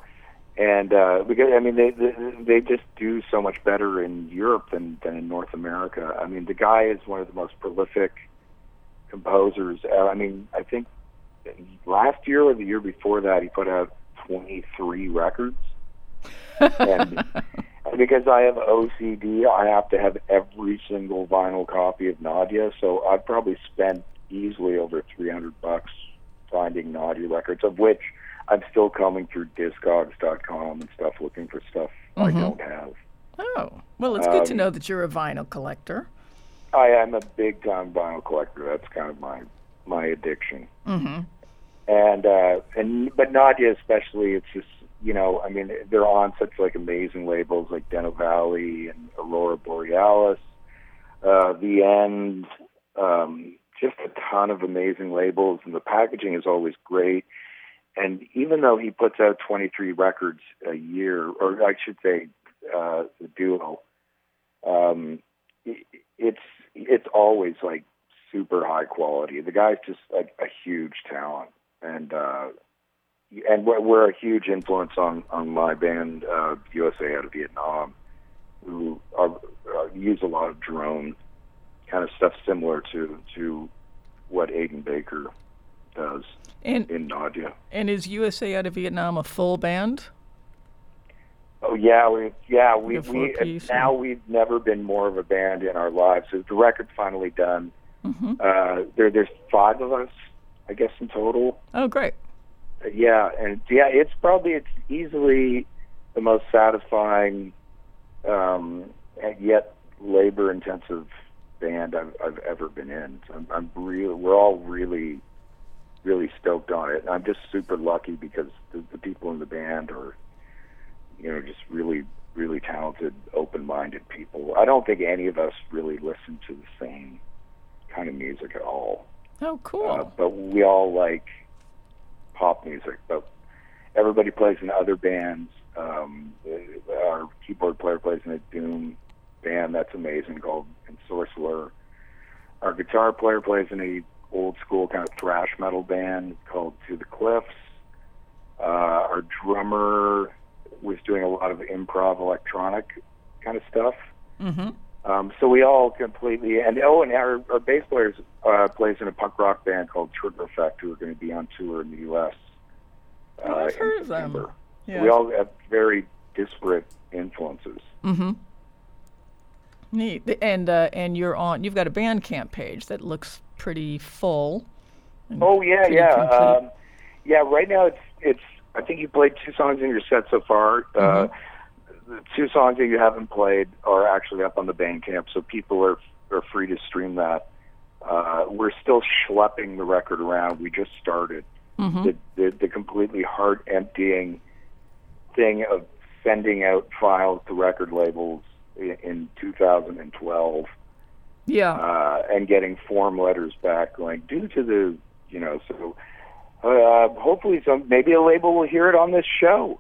and uh, because I mean they, they they just do so much better in Europe than than in North America. I mean the guy is one of the most prolific composers. Uh, I mean I think last year or the year before that he put out 23 records. and because I have OCD, I have to have every single vinyl copy of Nadja. So I've probably spent easily over 300 bucks finding Nadja records, of which I'm still coming through Discogs.com and stuff looking for stuff I don't have. oh, well, it's good to um, know that you're a vinyl collector. I am a big time vinyl collector. That's kind of my my addiction. Mm-hmm. And uh, and but Nadja especially, it's just you know, I mean, they're on such like amazing labels like Denovali and Aurora Borealis, uh, The End, um, just a ton of amazing labels, and the packaging is always great. And even though he puts out 23 records a year, or I should say, uh, the duo, um, it, it's it's always like super high quality. The guy's just like a huge talent, and uh, and we're, we're a huge influence on on my band uh, USA out of Vietnam, who are, uh, use a lot of drone kind of stuff similar to to what Aidan Baker does And in Nadja. and is USA out of Vietnam a full band? Oh yeah, we yeah we we four-piece, now we've never been more of a band in our lives. So the record's finally done. Mm-hmm. Uh, there there's five of us, I guess in total. Oh, great. Uh, yeah, and yeah, it's probably it's easily the most satisfying, um, and yet labor intensive band I've, I've ever been in. So I'm, I'm really we're all really really stoked on it. And I'm just super lucky because the, the people in the band are, you know, just really, really talented, open-minded people. I don't think any of us really listen to the same kind of music at all. Oh, cool. Uh, but we all like pop music. But everybody plays in other bands. Um, our keyboard player plays in a doom band that's amazing called Ensorceler. Our guitar player plays in a old school kind of thrash metal band called To the Cliffs. Uh, our drummer was doing a lot of improv electronic kind of stuff. Mm-hmm. Um, so we all completely and oh, and our, our bass player uh, plays in a punk rock band called Trigger Effect, who are going to be on tour in the U.S. Uh, Oh, I've in heard of them. September. Yeah. We all have very disparate influences. Mm-hmm. Neat. And uh, and you're on. You've got a Bandcamp page that looks pretty full. Oh yeah, yeah, um, yeah. Right now, it's it's. I think you played two songs in your set so far. Uh, Mm-hmm. the two songs that you haven't played are actually up on the Bandcamp, so people are are free to stream that. Uh, we're still schlepping the record around. We just started Mhm. the, the the completely heart emptying thing of sending out files to record labels in, in 2012 yeah. uh, and getting form letters back going due to the you know so uh, hopefully some maybe a label will hear it on this show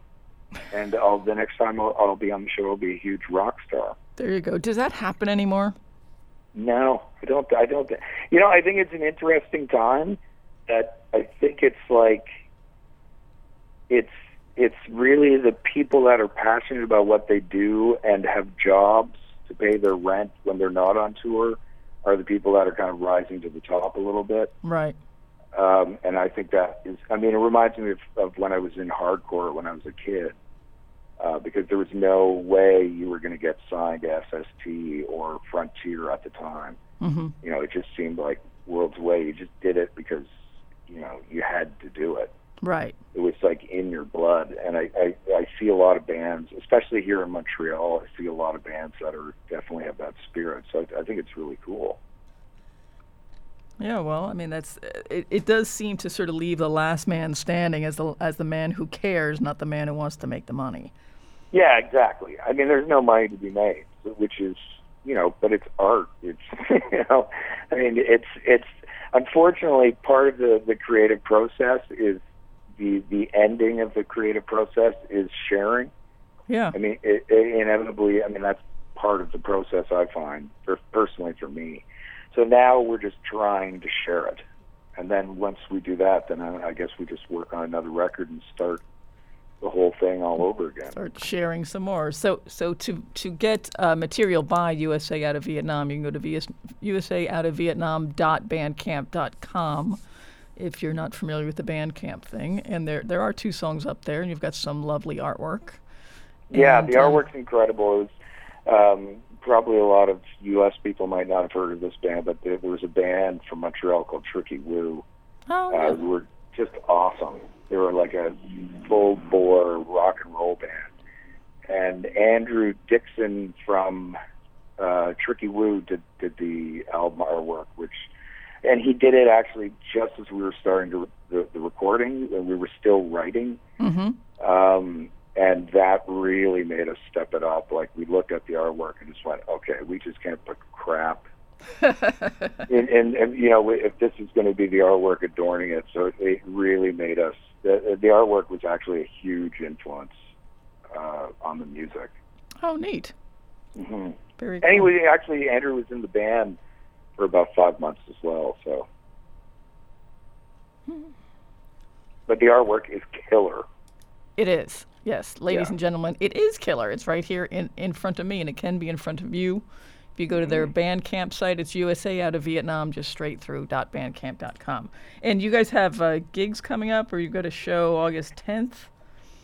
and I'll, the next time I'll, I'll be on the show I'll be a huge rock star there you go. Does that happen anymore? no I don't I don't you know I think it's an interesting time that I think it's like it's it's really the people that are passionate about what they do and have jobs to pay their rent when they're not on tour are the people that are kind of rising to the top a little bit. Right. Um, and I think that is, I mean, it reminds me of, of when I was in hardcore when I was a kid, uh, because there was no way you were going to get signed to SST or Frontier at the time. Mm-hmm. You know, it just seemed like world's way. You just did it because, you know, you had to do it Right. it was like in your blood and I, I i see a lot of bands especially here in montreal i see a lot of bands that are definitely have that spirit so i, I think it's really cool Yeah. Well, I mean, that's uh, it. It does seem to sort of leave the last man standing as the as the man who cares, not the man who wants to make the money. yeah exactly i mean there's no money to be made which is you know but it's art it's you know i mean it's it's unfortunately part of the the creative process is the the ending of the creative process is sharing Yeah. I mean, it, it inevitably, I mean, that's part of the process I find, for, personally for me. So now we're just trying to share it. And then once we do that, then I, I guess we just work on another record and start the whole thing all over again. Start sharing some more. So, so to to get uh, material by USA Out of Vietnam, you can go to VS, usaoutofvietnam.bandcamp.com if you're not familiar with the Bandcamp thing. And there there are two songs up there, and you've got some lovely artwork. Yeah, And, the um, artwork's incredible. It was, um, probably a lot of U.S. people might not have heard of this band, but there, there was a band from Montreal called Tricky Woo. Oh, uh, yeah. who were just awesome. They were like a full bore rock and roll band. And Andrew Dixon from uh, Tricky Woo did, did the album artwork, which, and he did it actually just as we were starting to, the, the recording, and we were still writing. Mm-hmm. Um, and that really made us step it up. Like we looked at the artwork and just went, okay, we just can't put crap and, and, and you know if this is going to be the artwork adorning it so it, it really made us the, the artwork was actually a huge influence uh, on the music Oh, neat. hmm Very cool. anyway actually andrew was in the band for about five months as well so but the artwork is killer It is. Yes, ladies Yeah. and gentlemen, it is killer. It's right here in, in front of me, and it can be in front of you. If you go to their Bandcamp site, it's USA Out of Vietnam, just straight through .bandcamp.com. And you guys have uh, gigs coming up, or you've got a show August 10th?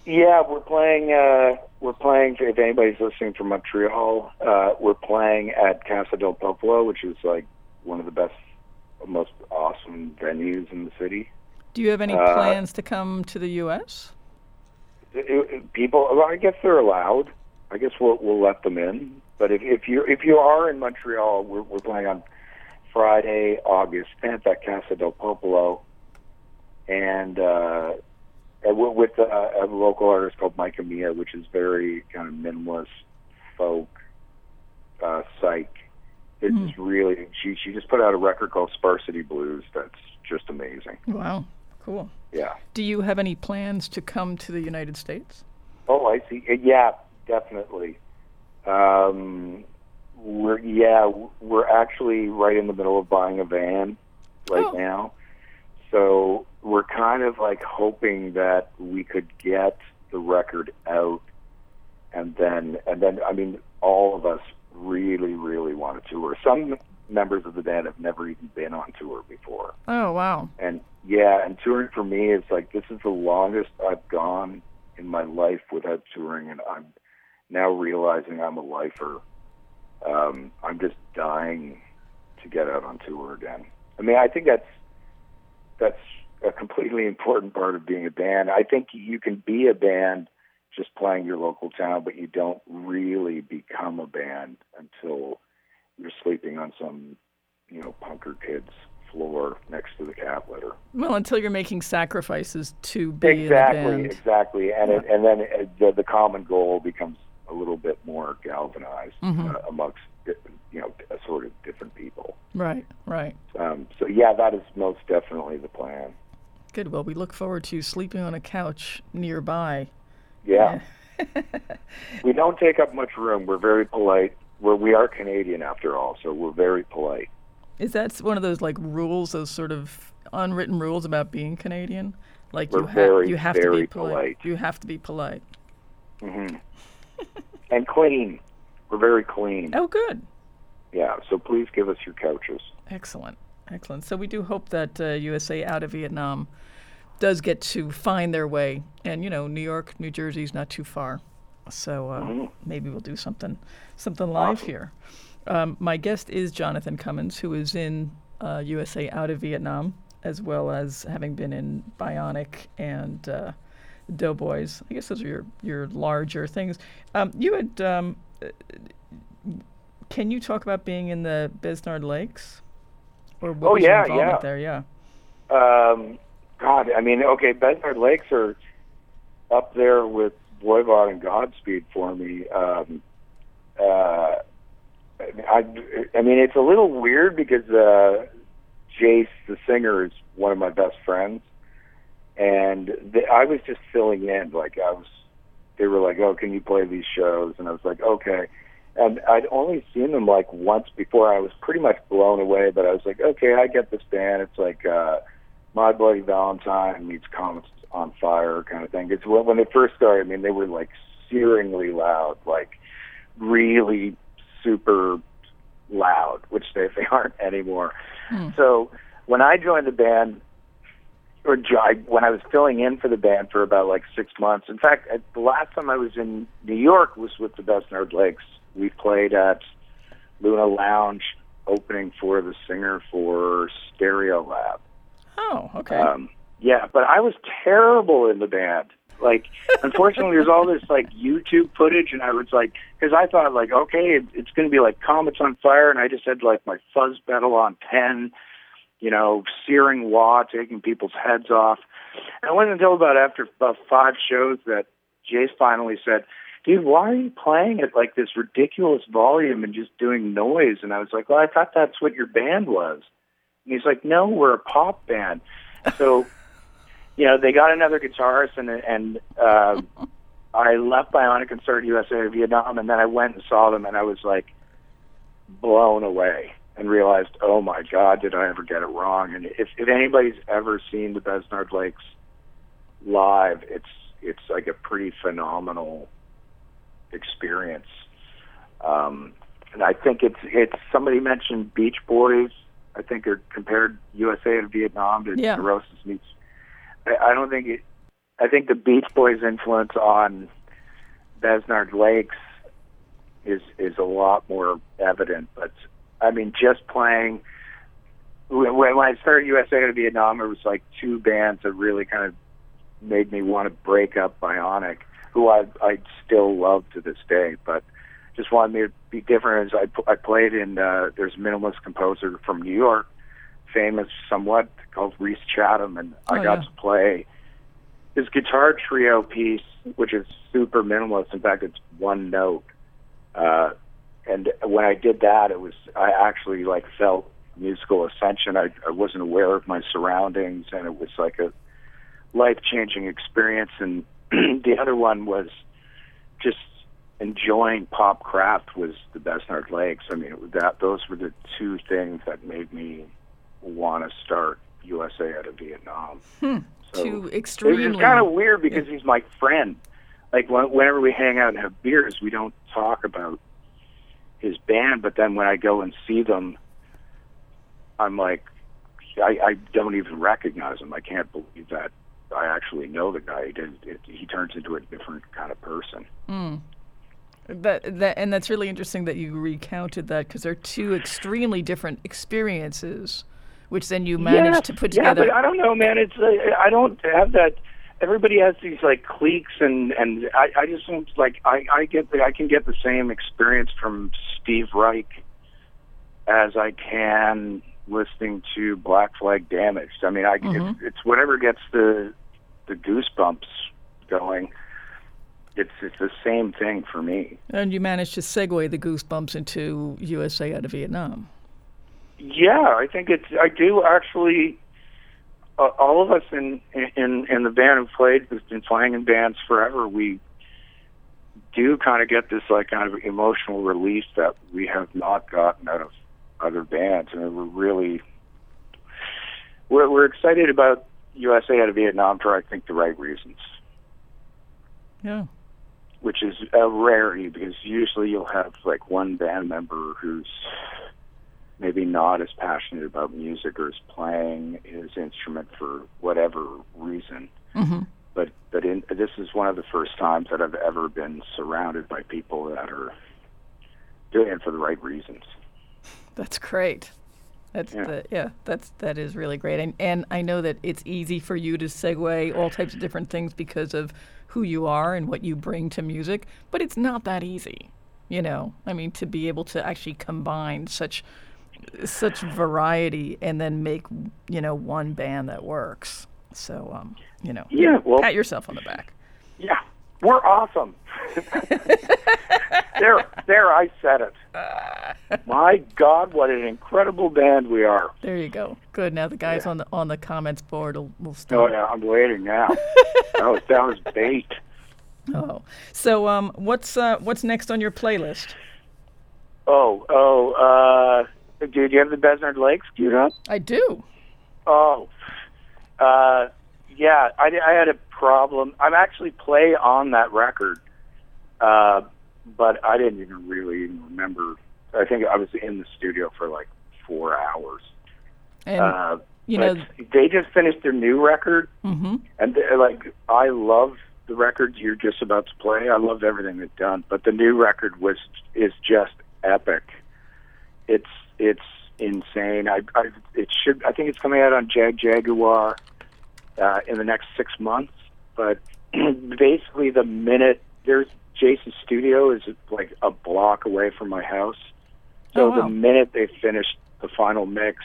Yeah, we're playing. Uh, we're playing. If anybody's listening from Montreal, uh, we're playing at Casa del Popolo, which is like one of the best, most awesome venues in the city. Do you have any Uh, plans to come to the U.S.? It- it- people, well, I guess they're allowed. I guess we'll we'll let them in. But if if you if you are in Montreal, we're we're playing on Friday, August 10th at Casa del Popolo. and uh, with uh, a local artist called Micah Mia, which is very kind of minimalist folk uh, psych. It's Hmm. really she she just put out a record called Sparsity Blues. That's just amazing. Wow. Cool. Yeah. Do you have any plans to come to the United States? Oh, I see. Uh, Yeah, definitely. Um, we're yeah, we're actually right in the middle of buying a van right Oh. now. So we're kind of like hoping that we could get the record out, and then and then I mean, all of us really, really want to tour. Some members of the band have never even been on tour before. Oh, wow. And yeah, and touring for me is like this is the longest I've gone in my life without touring, and I'm now realizing I'm a lifer. Um, I'm just dying to get out on tour again. I mean, I think that's that's a completely important part of being a band. I think you can be a band just playing your local town, but you don't really become a band until you're sleeping on some, you know, punker kid's floor next to the cat litter. Well, until you're making sacrifices to be exactly, in a band. exactly, and it, and then it, the, the common goal becomes a little bit more galvanized Mm-hmm. uh, amongst you know a sort of different people. Right, right. Um, so yeah, that is most definitely the plan. Good. Well, we look forward to sleeping on a couch nearby. Yeah. we don't take up much room. We're very polite. We're, we are Canadian after all, so we're very polite. Is that one of those like rules, those sort of unwritten rules about being Canadian? Like We're you have very, you have to be polite. polite. You have to be polite. And clean. We're very clean. Oh, good. Yeah, so please give us your couches. Excellent. Excellent. So we do hope that uh, USA out of Vietnam does get to find their way. And, you know, New York, New Jersey's not too far. So uh, maybe we'll do something something live Awesome. here. Um, my guest is Jonathan Cummins, who is in uh, USA out of Vietnam, as well as having been in Bionic and uh, Doughboys. I guess those are your, your larger things. Um, you had. Um, can you talk about being in the Besnard Lakes? Or what Oh, was your yeah, involvement yeah. there? Yeah. Um, God, I mean, okay, Besnard Lakes are up there with Voivod and Godspeed for me. Um, uh, I, I mean, it's a little weird because uh, Jace, the singer, is one of my best friends, and the, I was just filling in. Like I was, they were like, "Oh, can you play these shows?" And I was like, "Okay." And I'd only seen them like once before. I was pretty much blown away, but I was like, "Okay, I get this band. It's like." uh my Bloody Valentine meets Comets on Fire kind of thing. It's when, when they first started. I mean, they were like searingly loud, like really super loud, which they, they aren't anymore. Hmm. So when I joined the band, or when I was filling in for the band for about like six months. In fact, at, the last time I was in New York was with the Besnard Lakes. We played at Luna Lounge, opening for the singer for Stereolab. Oh, okay. Um, yeah, but I was terrible in the band. Like, unfortunately, there's all this like YouTube footage, and I was like, because I thought like, okay, it, it's going to be like Comets on Fire, and I just had like my fuzz pedal on ten, you know, searing wah, taking people's heads off. And it wasn't until about after about five shows that Jace finally said, "Dude, why are you playing at like this ridiculous volume and just doing noise?" And I was like, "Well, I thought that's what your band was." And he's like, "No, we're a pop band." So, you know, they got another guitarist, and and uh, I left Bionic and started USA Vietnam, and then I went and saw them, and I was like blown away and realized, oh my God, did I ever get it wrong? And if if anybody's ever seen the Besnard Lakes live, it's it's like a pretty phenomenal experience. Um, and I think it's it's somebody mentioned Beach Boys. I think are compared USA to Vietnam to Yeah. Neurosis meets. I, I don't think it. I think the Beach Boys' influence on Besnard Lakes is is a lot more evident. But I mean, just playing when, when I started USA to Vietnam, it was like two bands that really kind of made me want to break up Bionic, who I I still love to this day, but just wanted me to be different. As I I played in uh, there's a minimalist composer from New York, famous somewhat called Rhys Chatham, and I Oh, got yeah. to play his guitar trio piece, which is super minimalist. In fact, it's one note. Uh, and when I did that, it was I actually like felt musical ascension. I, I wasn't aware of my surroundings, and it was like a life changing experience. And the other one was just enjoying pop craft was the best Besnard Lakes. I mean, that those were the two things that made me want to start USA out of Vietnam. Hmm. So Two extremely. was kind of weird because he's my friend. Like when, whenever we hang out and have beers, we don't talk about his band. But then when I go and see them, I'm like, I, I don't even recognize him. I can't believe that I actually know the guy. It, it, he turns into a different kind of person. Hmm. That, that, and that's really interesting that you recounted that because they're two extremely different experiences, which then you managed yeah, to put yeah, together. but I don't know, man. It's uh, I don't have that. Everybody has these like cliques, and and I, I just don't like. I I get the, I can get the same experience from Steve Reich as I can listening to Black Flag Damaged. I mean, I it, it's whatever gets the the goosebumps going. It's it's the same thing for me. and you managed to segue the goosebumps into USA out of Vietnam. Yeah, I think it's. I do actually. Uh, all of us in in in the band who played, who's been playing in bands forever, we do kind of get this like kind of emotional release that we have not gotten out of other bands, I and we're really we're we're excited about USA out of Vietnam for I think the right reasons, Yeah. Which is a rarity because usually you'll have like one band member who's maybe not as passionate about music or is playing his instrument for whatever reason. hmm But but in, this is one of the first times that I've ever been surrounded by people that are doing it for the right reasons. That's great. That's Yeah. the, yeah. That's that is really great, and and I know that it's easy for you to segue all types of different things because of who you are and what you bring to music, but it's not that easy. You know, I mean, to be able to actually combine such such variety and then make you know one band that works. So um, you know, Yeah, well- pat yourself on the back. Yeah, we're awesome. there, there, I said it. My God, what an incredible band we are! There you go. Good. Now the guys on the on the comments board will, will Oh start. yeah, I'm waiting now. that was that was bait. Oh, so um, what's uh, what's next on your playlist? Oh, oh, uh, dude, you have the Besnard Lakes queued up? I do. Oh, uh, yeah. I, I had a problem. I'm actually play on that record, uh, but I didn't even really even remember. I think I was in the studio for like four hours. And Uh, you know, they just finished their new record, hmm and they're like I love the record you're just about to play. I love everything they've done, but the new record was is just epic. It's it's insane. I, I it should I think it's coming out on Jagjaguwar uh, in the next six months. But basically, the minute there's Jason's studio is like a block away from my house, so Oh, wow. the minute they finished the final mix,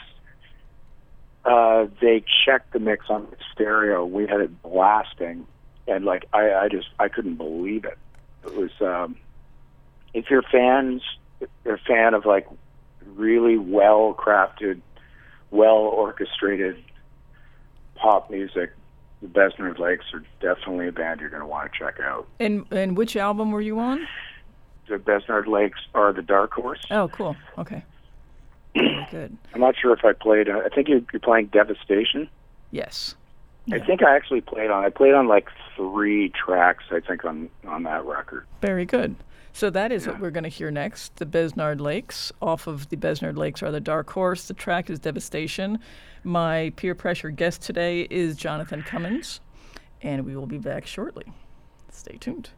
uh, they checked the mix on the stereo. We had it blasting, and like I, I just I couldn't believe it. It was um, if you're fans, if you're a fan of like really well crafted, well orchestrated pop music. The Besnard Lakes are definitely a band you're going to want to check out. and and which album were you on? The Besnard Lakes are the Dark Horse. Oh, cool. Okay. Good. I'm not sure if I played. Uh, I think you're, you're playing Devastation. Yes. I think I actually played on. I played on like three tracks. I think on on that record. Very good. So that is what we're going to hear next. The Besnard Lakes. Off of the Besnard Lakes are the Dark Horse. The track is Devastation. My peer pressure guest today is Jonathan Cummins, and we will be back shortly. Stay tuned.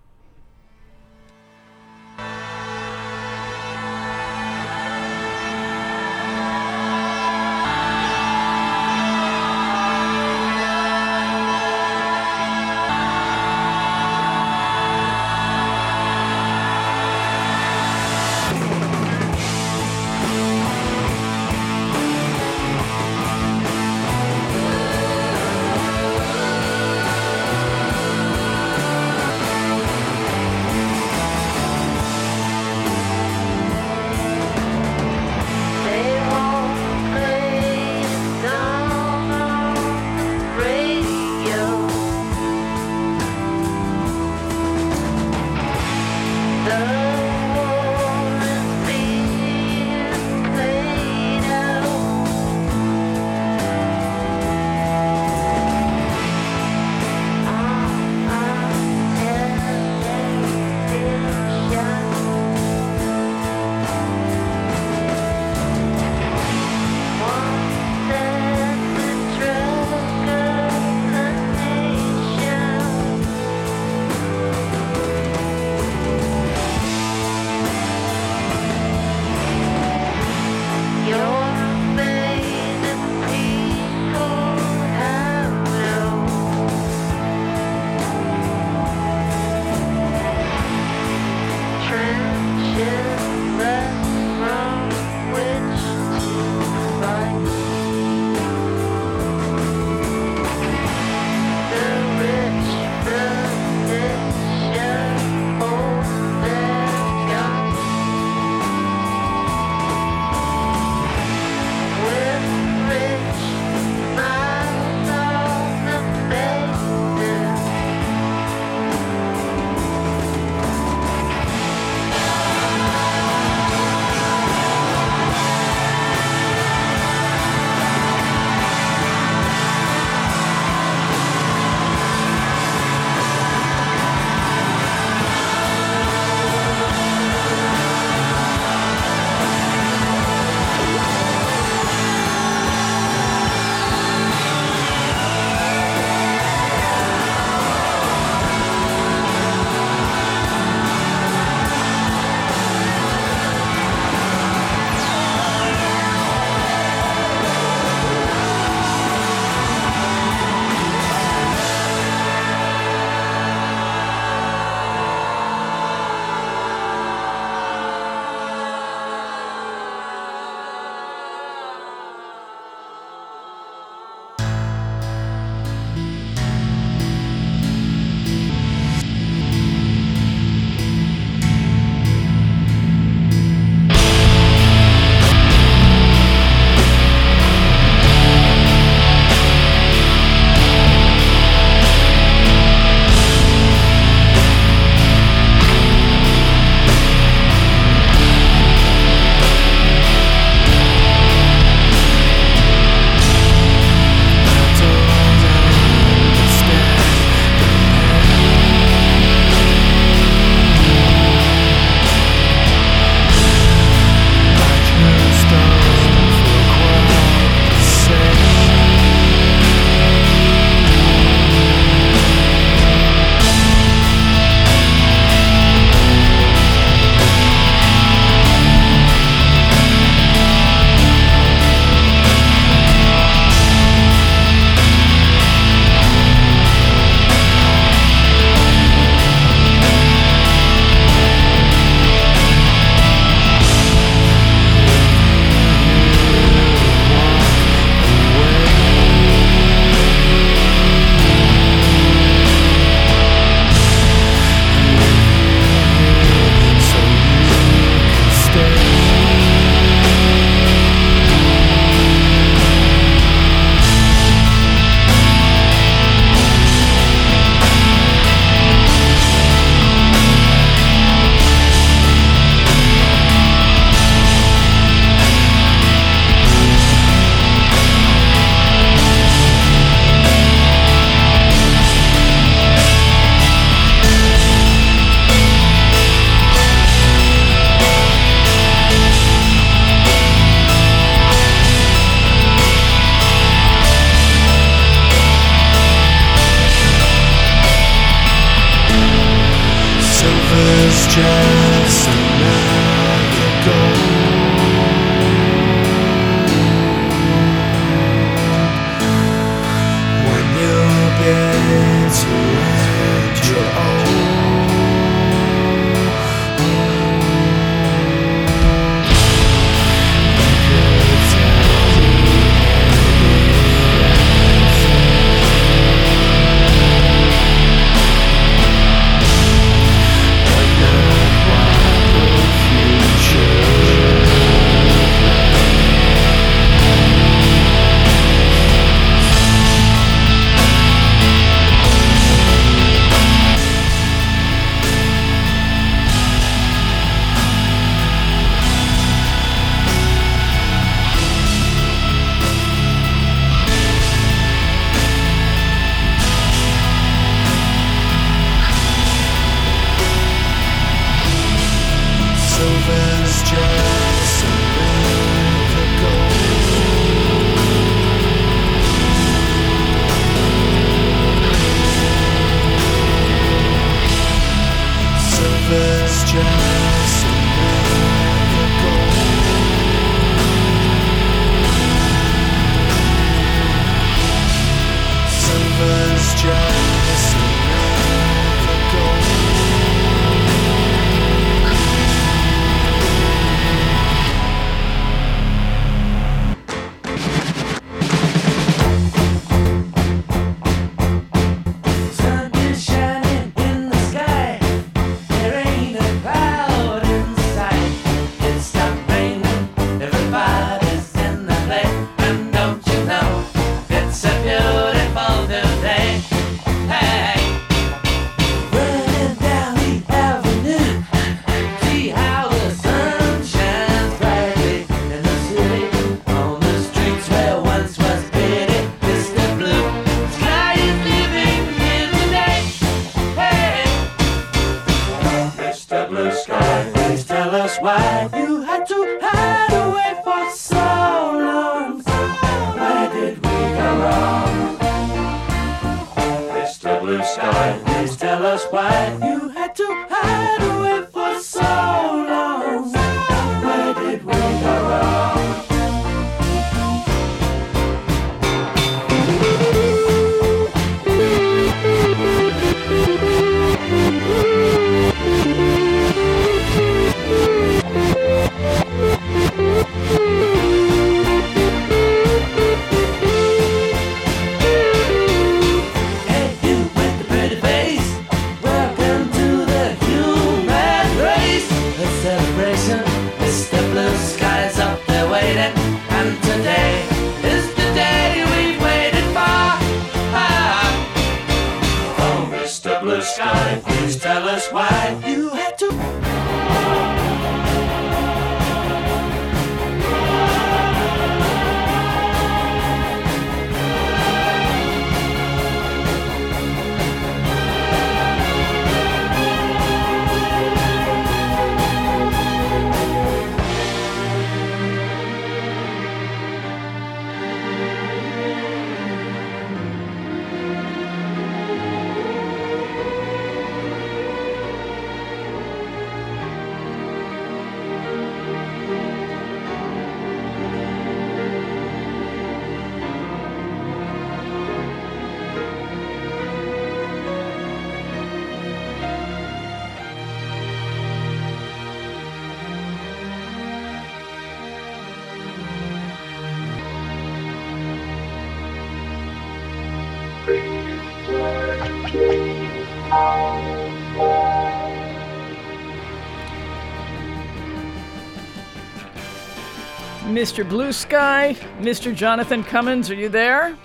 Mr. Blue Sky. Mr. Jonathan Cummins, are you there?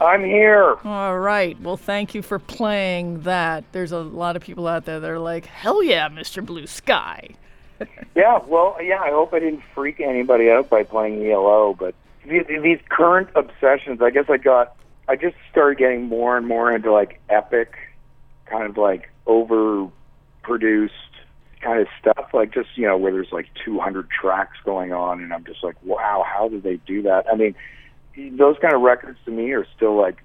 I'm here. All right. Well, thank you for playing that. There's a lot of people out there that are like, hell yeah, Mr. Blue Sky. yeah, well, yeah, I hope I didn't freak anybody out by playing ELO, but these, these current obsessions, I guess I got, I just started getting more and more into like epic, kind of like overproduced kind of stuff. Like just you know where there's like 200 tracks going on, and I'm just like, wow, how did they do that? I mean, those kind of records to me are still like,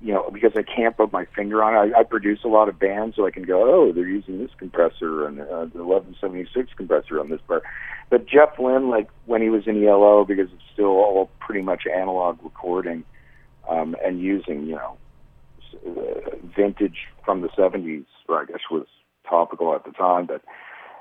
you know, because I can't put my finger on it. I, I produce a lot of bands, so I can go, oh, they're using this compressor and uh, the 1176 compressor on this part. But Jeff Lynne, like when he was in ELO, because it's still all pretty much analog recording um, and using, you know, uh, vintage from the 70s, or I guess was topical at the time, but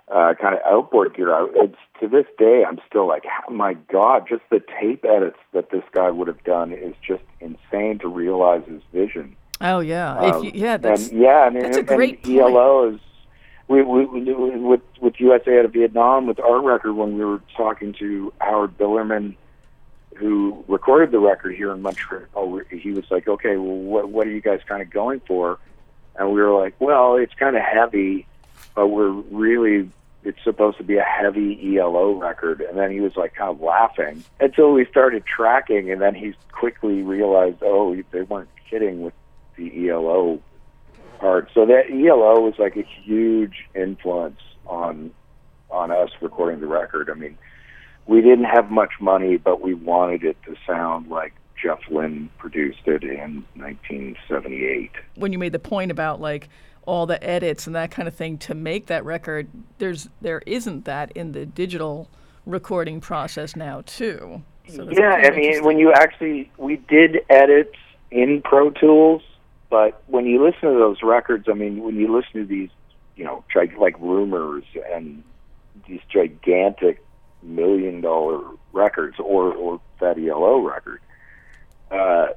uh, kind of outboard gear. I, it's to this day, I'm still like, oh my God, just the tape edits that this guy would have done is just insane to realize his vision. Oh yeah, Um, if you, yeah, that's and, yeah, and, that's a great and ELO is we, we, we with with USA out of Vietnam with our record when we were talking to Howard Bilerman, who recorded the record here in Montreal. He was like, "Okay, well, what what are you guys kind of going for?" And we were like, "Well, it's kind of heavy, but we're really." It's supposed to be a heavy ELO record, and then he was like kind of laughing until we started tracking, and then he quickly realized, oh, they weren't kidding with the ELO part. So that ELO was like a huge influence on on us recording the record. I mean, we didn't have much money, but we wanted it to sound like Jeff Lynne produced it in 1978. when you made the point about like all the edits and that kind of thing to make that record. There's there isn't that in the digital recording process now too. So yeah, I mean, when you actually, we did edit in Pro Tools, but when you listen to those records, I mean, when you listen to these, you know, like Rumors and these gigantic million dollar records or, or that ELO record, uh,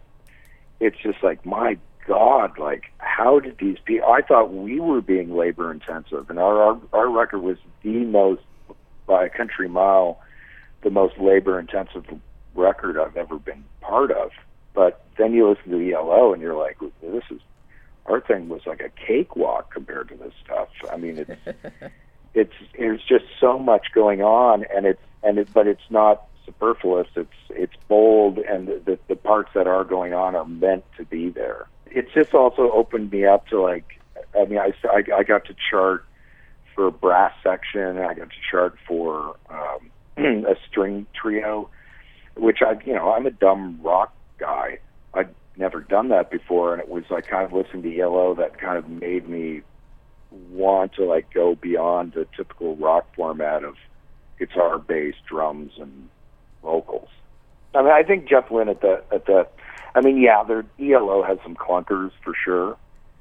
it's just like, my God, like, how did these people, I thought we were being labor intensive, and our, our, our record was the most, by a country mile, the most labor intensive record I've ever been part of. But then you listen to ELO and you're like, this is our thing was like a cakewalk compared to this stuff. I mean, it's it's there's just so much going on, and it's and it, but it's not superfluous. It's it's bold, and the, the parts that are going on are meant to be there. It's just also opened me up to like, I mean, I I, I got to chart for a brass section, I got to chart for um, a string trio, which I you know I'm a dumb rock guy. I'd never done that before, and it was like kind of listening to ELO that kind of made me want to like go beyond the typical rock format of guitar, bass, drums, and vocals. I mean, I think Jeff Lynne at the at the, I mean, yeah, their ELO has some clunkers for sure,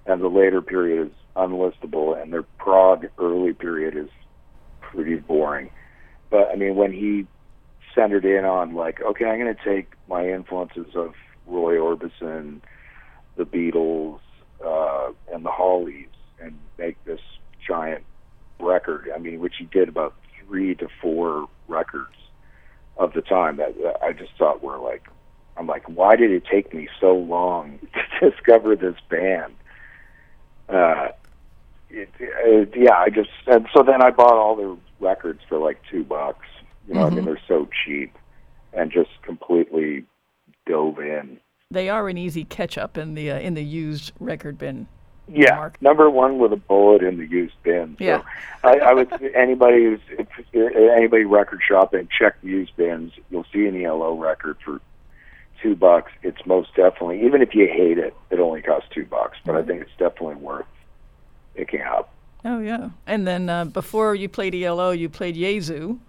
and the later period is unlistable, and their prog early period is pretty boring. But I mean, when he centered in on like, okay, I'm going to take my influences of Roy Orbison, the Beatles, uh, and the Hollies, and make this giant record. I mean, which he did about three to four records of the time that, I just thought were like, I'm like, why did it take me so long to discover this band? Uh, it, it, yeah, I just and so then I bought all their records for like two bucks. You know, I mean, they're so cheap, and just completely dove in. they are an easy catch up in the uh, in the used record bin. Yeah, Mark. number one with a bullet in the used bin. So Yeah. I, I would anybody who's anybody record shopping, check the used bins. You'll see an ELO record for two bucks. It's most definitely even if you hate it, it only costs two bucks. But I think it's definitely worth picking up. Oh yeah, and then uh, before you played ELO, you played Jesu.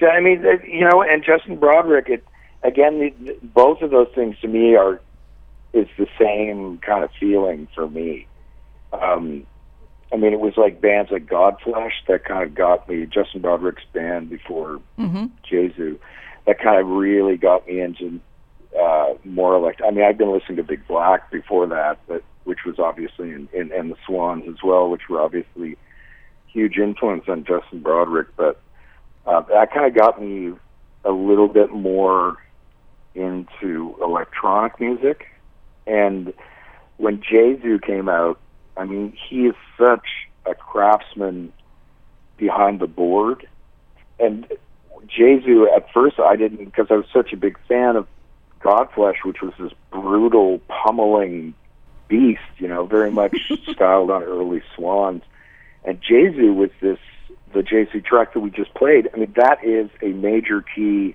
Yeah, I mean, you know, and Justin Broadrick. It again, the, the, both of those things to me are is the same kind of feeling for me. Um, I mean, it was like bands like Godflesh that kind of got me. Justin Broadrick's band before Mm-hmm. Jesu, that kind of really got me into uh, more like. I mean, I've been listening to Big Black before that, but which was obviously in, in and the Swans as well, which were obviously huge influence on Justin Broadrick. But uh, that kind of got me a little bit more into electronic music. And when Jesu came out, I mean, he is such a craftsman behind the board. And Jesu, at first, I didn't, because I was such a big fan of Godflesh, which was this brutal, pummeling beast, you know, very much styled on early Swans. And Jesu was this, the Jesu track that we just played. I mean, that is a major key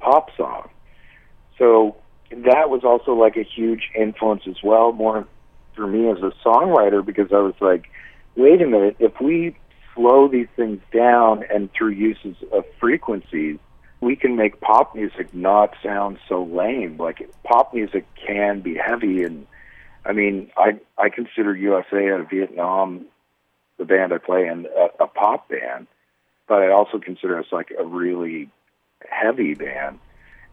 pop song. So that was also like a huge influence as well, more for me as a songwriter, because I was like, wait a minute, if we slow these things down and through uses of frequencies, we can make pop music not sound so lame. Like pop music can be heavy, and I mean, I I consider USA out of Vietnam, the band I play in, a, a pop band, but I also consider us like a really heavy band,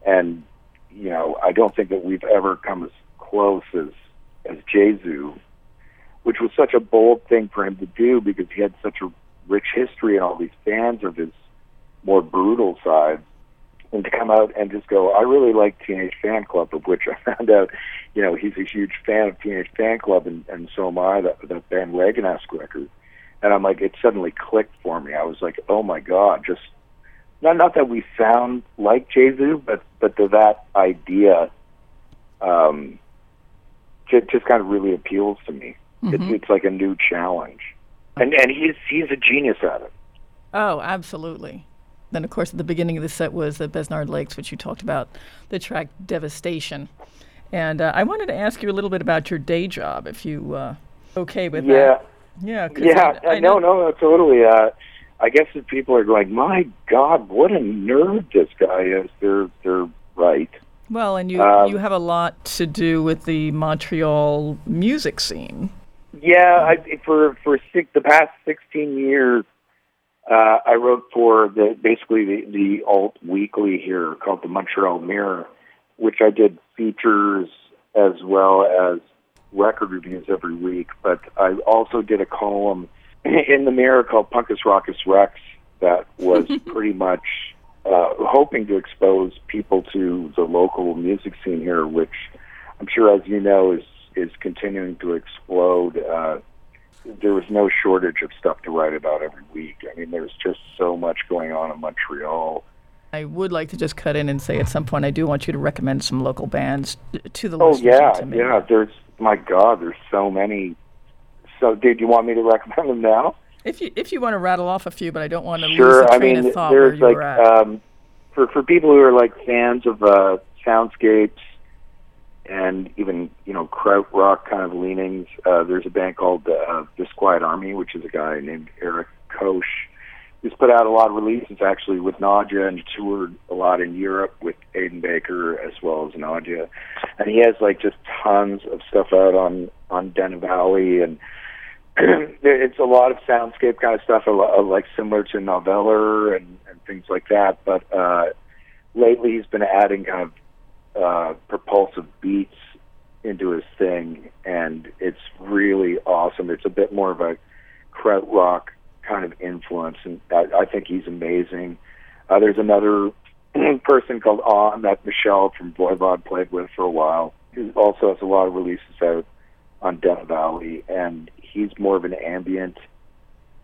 and you know, I don't think that we've ever come as close as as Jesu, which was such a bold thing for him to do because he had such a rich history and all these fans of his more brutal side. And to come out and just go, I really like Teenage Fanclub, of which I found out, you know, he's a huge fan of Teenage Fanclub, and, and so am I, that, that Bandwagonesque record. And I'm like, it suddenly clicked for me. I was like, oh my God, just not not that we sound like Jesu, but but the, that idea um, just, just kind of really appeals to me. It's, it's like a new challenge, and and he's he's a genius at it. Oh, absolutely. Then, of course, at the beginning of the set was the Besnard Lakes, which you talked about, the track Devastation. And uh, I wanted to ask you a little bit about your day job, if you uh, okay with Yeah, that. Yeah. yeah, I, I no, no, no, totally. Uh, I guess if people are going, my God, what a nerd this guy is. They're they're right. Well, and you, Um, you have a lot to do with the Montreal music scene. Yeah, I, for for six, the past sixteen years, uh, I wrote for the basically the, the alt weekly here called the Montreal Mirror, which I did features as well as record reviews every week. But I also did a column in the Mirror called Punkus Rockus Rex that was pretty much uh, hoping to expose people to the local music scene here, which I'm sure, as you know, is is continuing to explode. Uh, there was no shortage of stuff to write about every week. I mean, there's just so much going on in Montreal. I would like to just cut in and say at some point I do want you to recommend some local bands to the Oh listeners. yeah, to me. yeah. There's my God, there's so many. So, did you want me to recommend them now? If you if you want to rattle off a few, but I don't want to lose Sure. the I train mean, of thought where you like were at. um, for for people who are like fans of uh, soundscapes and even you know kraut rock kind of leanings. Uh, there's a band called uh, Thisquietarmy, which is a guy named Eric Quach, who's put out a lot of releases actually with Nadja and toured a lot in Europe with Aidan Baker as well as Nadja, and he has like just tons of stuff out on on Denovali and. it's a lot of soundscape kind of stuff, like similar to Noveller and, and things like that. But uh, lately, he's been adding kind of uh, propulsive beats into his thing, and it's really awesome. It's a bit more of a kraut rock kind of influence, and I, I think he's amazing. Uh, there's another person called Aun that Michel from Voivod played with for a while, who also has a lot of releases out on Denovali, and he's more of an ambient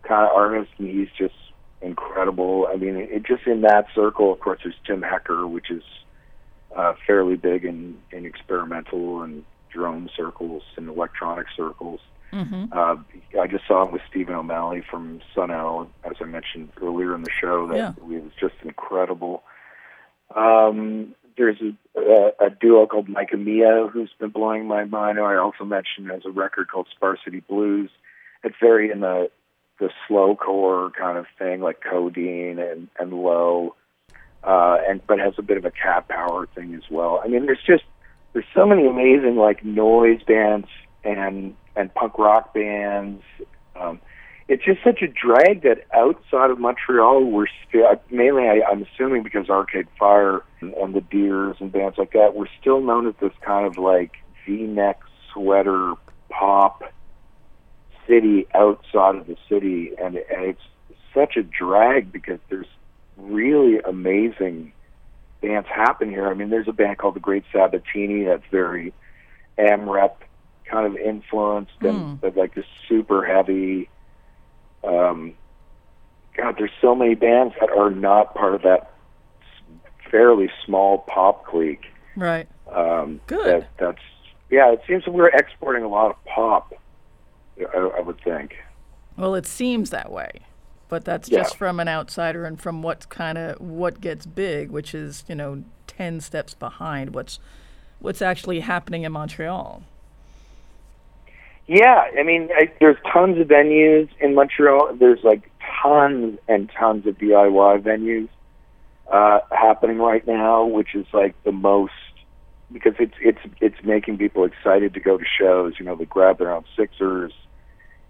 kind of artist, and he's just incredible. I mean, it, just in that circle, of course, there's Tim Hecker, which is uh, fairly big in, in experimental and drone circles and electronic circles. Mm-hmm. Uh, I just saw him with Stephen O'Malley from Sunn O))), as I mentioned earlier in the show. That Yeah. was just incredible. Um, there's a, a, a duo called Micah Mia who's been blowing my mind. who I also mentioned has a record called Sparsity Blues. It's very in the the slow core kind of thing, like codeine and and low, uh, and but has a bit of a cat power thing as well. I mean, there's just there's so many amazing like noise bands and and punk rock bands. Um, it's just such a drag that outside of Montreal, we're still mainly. I, I'm assuming because Arcade Fire and, and the Dears and bands like that, we're still known as this kind of like V-neck sweater pop city outside of the city, and, and it's such a drag because there's really amazing bands happen here. I mean, there's a band called the Great Sabatini that's very AMREP kind of influenced and hmm. but like this super heavy. Um, God, there's so many bands that are not part of that fairly small pop clique. Right. Um, Good. That, that's yeah. It seems that we're exporting a lot of pop. I, I would think. Well, it seems that way, but that's Yeah. just from an outsider and from what kind of what gets big, which is you know ten steps behind what's what's actually happening in Montreal. Yeah, I mean, I, there's tons of venues in Montreal. There's like tons and tons of DIY venues uh, happening right now, which is like the most because it's it's it's making people excited to go to shows. You know, they grab their own Sixers.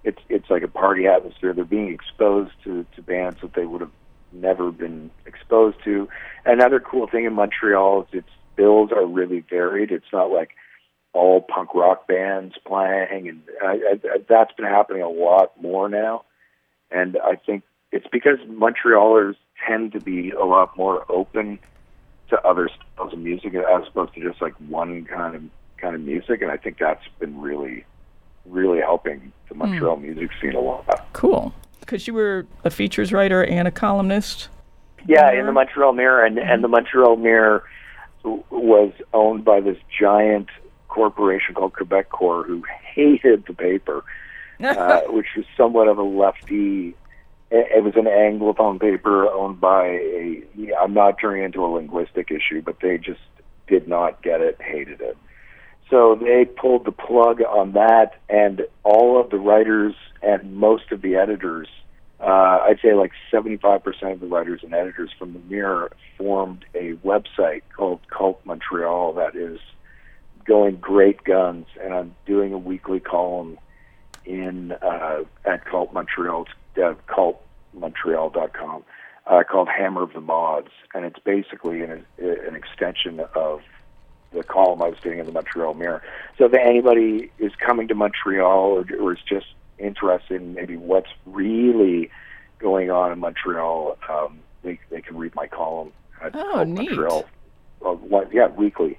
It's it's like a party atmosphere. They're being exposed to to bands that they would have never been exposed to. Another cool thing in Montreal is its bills are really varied. It's not like all punk rock bands playing, and I, I, that's been happening a lot more now. And I think it's because Montrealers tend to be a lot more open to other styles of music as opposed to just like one kind of kind of music. And I think that's been really, really helping the hmm. Montreal music scene a lot. Cool. Because you were a features writer and a columnist. Yeah, in the Montreal Mirror, and and the mm-hmm. Montreal Mirror was owned by this giant corporation called Quebecor, who hated the paper, uh, which was somewhat of a lefty. It was an Anglophone paper owned by a. I'm not turning into a linguistic issue, but they just did not get it, hated it. So they pulled the plug on that, and all of the writers and most of the editors, uh, I'd say like 75% of the writers and editors from the Mirror formed a website called Cult Montreal that is going great guns, and I'm doing a weekly column in uh, at Cult Montreal, uh, cultmontreal.com, uh, called Hammer of the Mods, and it's basically an, an extension of the column I was doing in the Montreal Mirror. So if anybody is coming to Montreal or, or is just interested in maybe what's really going on in Montreal, um, they they can read my column at Oh, Cult neat. Montreal. Uh, yeah, weekly.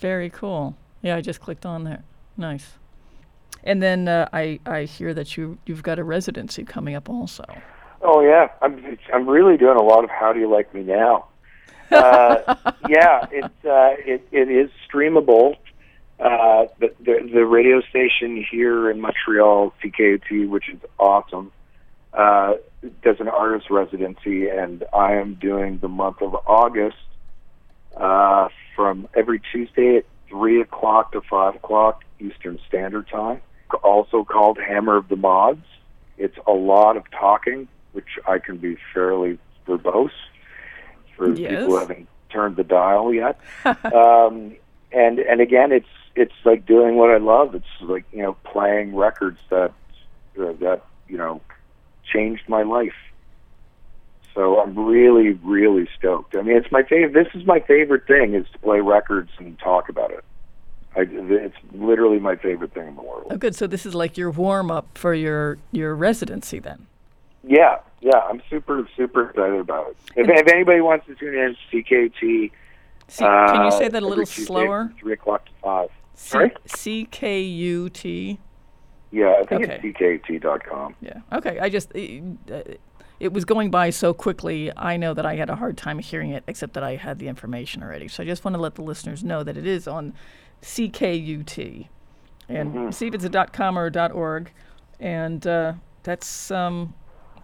Very cool. Yeah, I just clicked on there. Nice. And then uh, I I hear that you you've got a residency coming up also. Oh yeah, I'm I'm really doing a lot of How Do You Like Me Now. Uh, yeah, it's uh, it it is streamable. Uh, the, the the radio station here in Montreal, CKUT, which is awesome, uh, does an artist residency, and I am doing the month of August uh, from every Tuesday at three o'clock to five o'clock Eastern Standard Time. Also called Hammer of the Mods. It's a lot of talking, which I can be fairly verbose for Yes. people who haven't turned the dial yet. um, and and again, it's it's like doing what I love. It's like you know playing records that uh, that you know changed my life. So I'm really really stoked. I mean, it's my favorite. This is my favorite thing is to play records and talk about it. I, it's literally my favorite thing in the world. Oh, good. So this is like your warm up for your your residency then. Yeah, yeah, I'm super, super excited about it. If, if anybody wants to tune in, CKT. C- can you say uh, that a little Tuesday slower? Three o'clock to five. C- Sorry? C K U T. Yeah, I think Okay. it's CKT.com. Yeah. Okay. I just uh, it was going by so quickly. I know that I had a hard time hearing it, except that I had the information already. So I just want to let the listeners know that it is on CKUT, and Mm-hmm. see if it's a dot .com or a dot .org, and uh, that's um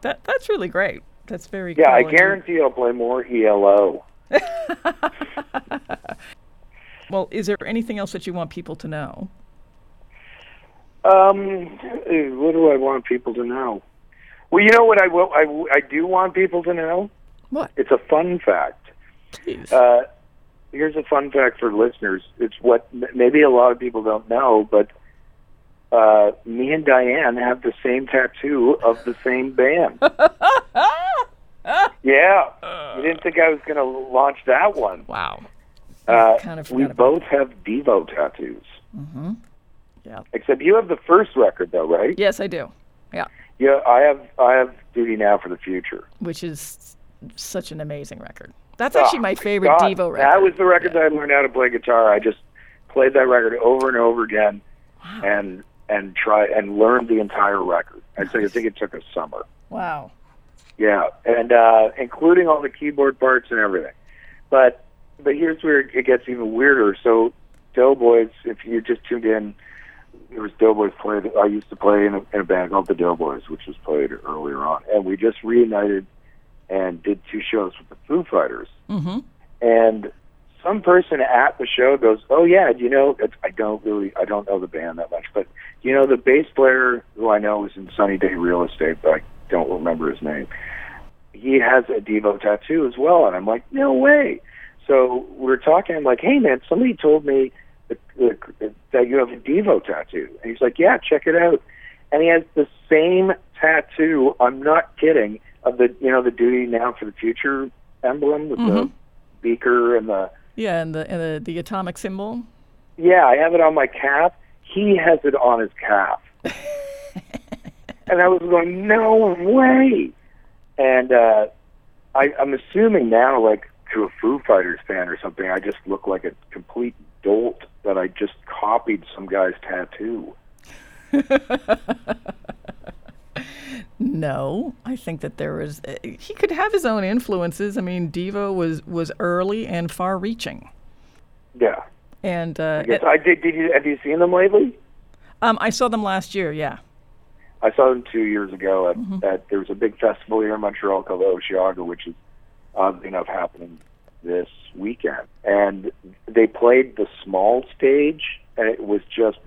that that's really great. That's very Yeah. I guarantee I'll play more ELO. Well, is there anything else that you want people to know? Um, what do I want people to know? Well, you know what I will. I, I do want people to know. What? It's a fun fact. Uh, here's a fun fact for listeners. It's what maybe a lot of people don't know, but uh, me and Diane have the same tattoo of the same band. yeah, you didn't think I was going to launch that one. wow. Uh, kind of we both have Devo tattoos. Mm-hmm. Yeah. Except you have the first record, though, right? Yes, I do. Yeah. Yeah, I have. I have Duty Now for the Future. Which is such an amazing record. That's actually Oh, my favorite God, Devo record. That was the record that I learned how to play guitar. I just played that record over and over again, and and try and learned the entire record. I think I think it took a summer. Wow. Yeah, and uh, including all the keyboard parts and everything. But but here's where it gets even weirder. So Doughboys, if you just tuned in, there was Doughboys played. I used to play in a, in a band called the Doughboys, which was played earlier on, and we just reunited and did two shows with the Foo Fighters. Mm-hmm. And some person at the show goes, "Oh yeah, do you know?" It's, I don't really, I don't know the band that much, but you know the bass player who I know is in Sunny Day Real Estate, but I don't remember his name. He has a Devo tattoo as well, and I'm like, no way. So we're talking. I'm like, hey man, somebody told me that, that you have a Devo tattoo, and he's like, yeah, check it out. And he has the same tattoo. I'm not kidding. Of the you know the Duty Now for the Future emblem with the beaker and the Yeah, and the and the, the atomic symbol. yeah, I have it on my calf. He has it on his calf. and I was going, no way. And uh, I, I'm assuming now, like to a Foo Fighters fan or something, I just look like a complete dolt that I just copied some guy's tattoo. No, I think that there was. uh, He could have his own influences. I mean, Devo was was early and far-reaching, Yeah. and uh, I guess I did. Did you have you seen them lately? um, I saw them last year. Yeah. I saw them two years ago at, at there was a big festival here in Montreal called Osheaga, which is oddly enough happening this weekend. And they played the small stage, and it was just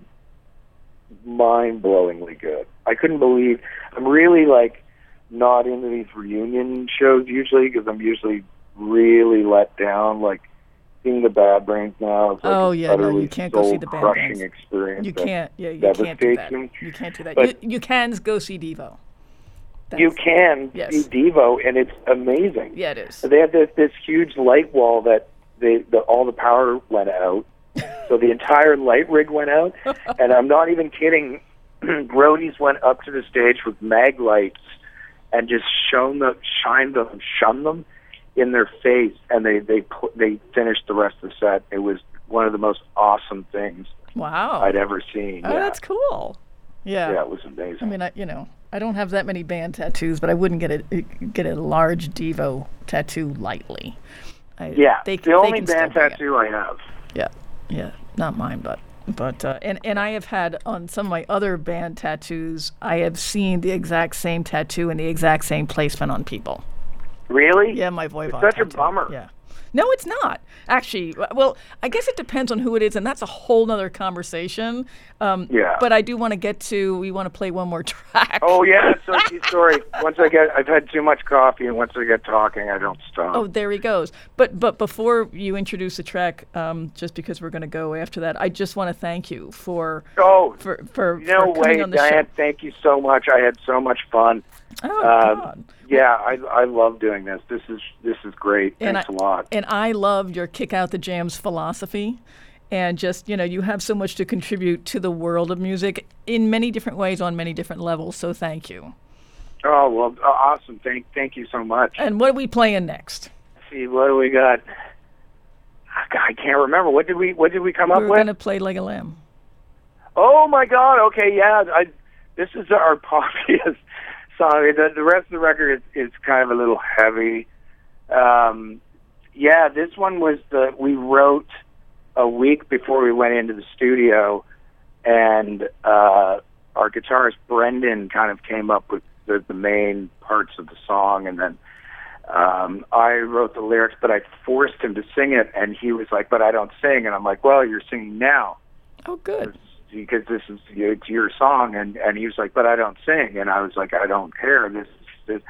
mind-blowingly good. I couldn't believe. I'm really like not into these reunion shows usually because I'm usually really let down. Like seeing the Bad Brains now is like Oh, yeah, no, you can't go see the Bad Brains. experience. You can't. Yeah, you can't do that. You can't do that. But- you, you can go see Devo. You can Yes. see Devo, and it's amazing. Yeah, it is. They had this, this huge light wall that they the, all the power went out, so the entire light rig went out. and I'm not even kidding. Roadies went up to the stage with mag lights and just shone them, shined them, shone them in their face, and they they they finished the rest of the set. It was one of the most awesome things Wow. I'd ever seen. oh, yeah. that's cool. Yeah. yeah, it was amazing. I mean, I, you know, I don't have that many band tattoos, but I wouldn't get a get a large Devo tattoo lightly. I, yeah, they, the they only band tattoo I have. Yeah, yeah, not mine, but but uh, and and I have had on some of my other band tattoos, I have seen the exact same tattoo in the exact same placement on people. Really? Yeah, my Voivod. such a bummer. Yeah. No, it's not. Actually, well, I guess it depends on who it is, and that's a whole other conversation. Um, Yeah. But I do want to get to. We want to play one more track. Oh yeah, so sorry. Once I get, I've had too much coffee, and once I get talking, I don't stop. Oh, there he goes. But but before you introduce the track, um, just because we're going to go after that, I just want to thank you for Oh, for for, no for coming way, on the Diane. show. Thank you so much. I had so much fun. Oh Uh, God. Yeah, I I love doing this. This is this is great. And Thanks I- a lot. And I love your kick out the jams philosophy. And just, you know, you have so much to contribute to the world of music in many different ways on many different levels. So thank you. Oh well, uh, awesome. Thank thank you so much. And what are we playing next? Let's see, what do we got? I can't remember. What did we What did we come up with? We're going to play Like a Lamb. Oh my God! Okay, yeah. I, this is our poppiest song. The, the rest of the record is, is kind of a little heavy. Um, yeah, this one was the we wrote a week before we went into the studio, and uh, our guitarist Brendan kind of came up with the, the main parts of the song, and then um, I wrote the lyrics, but I forced him to sing it, and he was like, "But I don't sing," and I'm like, "Well, you're singing now." Oh, good. Because this is it's your song and and he was like but i don't sing. And i was like i don't care. This is this.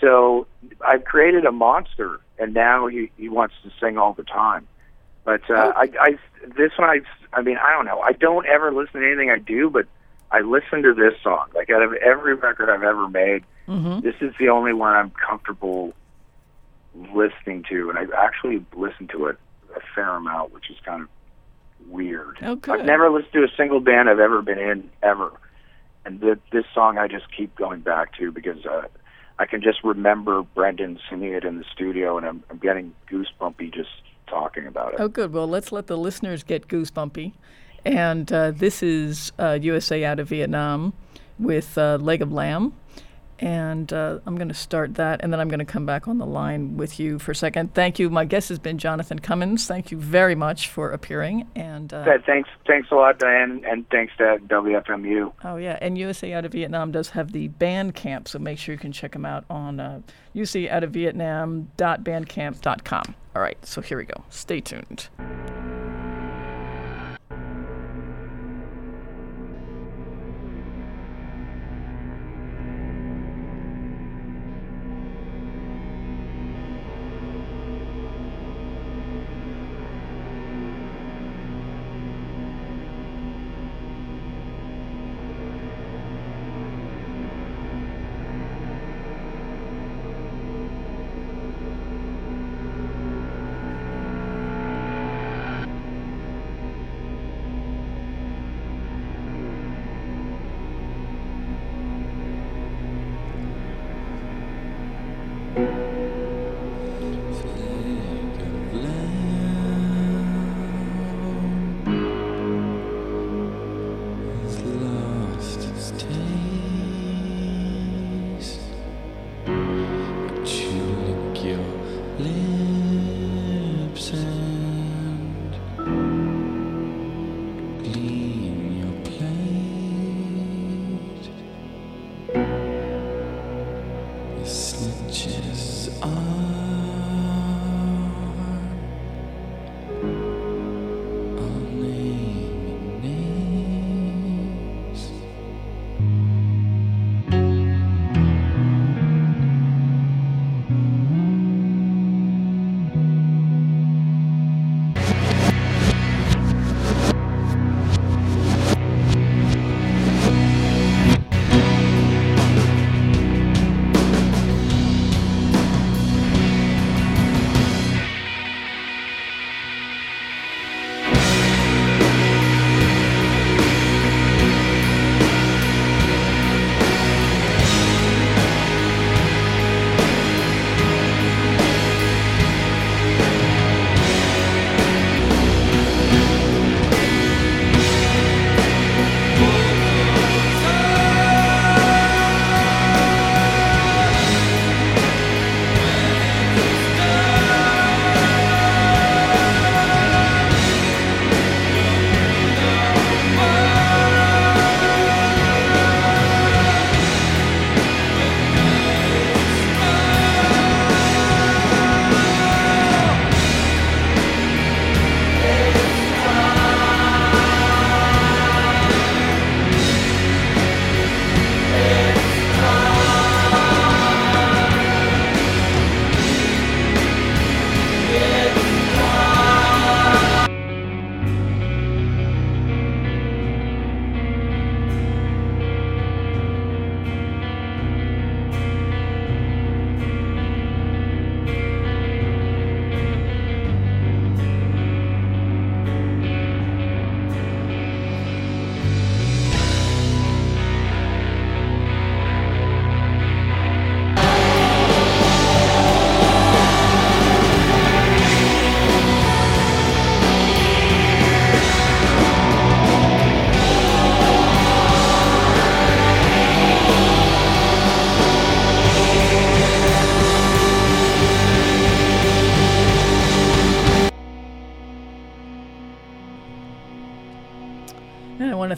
so i've created a monster and now he he wants to sing all the time. But uh i i this one i i mean i don't know. I don't ever listen to anything i do but i listen to this song. Like out of every record i've ever made hmm this is the only one i'm comfortable listening to and i've actually listen to it a fair amount which is kind of weird Oh, good. I've never listened to a single band I've ever been in ever, and th- this song I just keep going back to because uh, I can just remember Brendan singing it in the studio, and I'm, I'm getting goosebumpy just talking about it. Oh, good. Well, let's let the listeners get goosebumpy. And uh, this is uh, USA Out of Vietnam with uh, Leg of Lamb. And uh, I'm going to start that, and then I'm going to come back on the line with you for a second. Thank you. My guest has been Jonathan Cummins. Thank you very much for appearing. And uh, Th- Thanks, thanks a lot, Diane, and thanks to WFMU. oh yeah, and USA Out of Vietnam does have the band camp, so make sure you can check them out on uh, usaoutofvietnam.bandcamp.com. All right, so here we go. Stay tuned.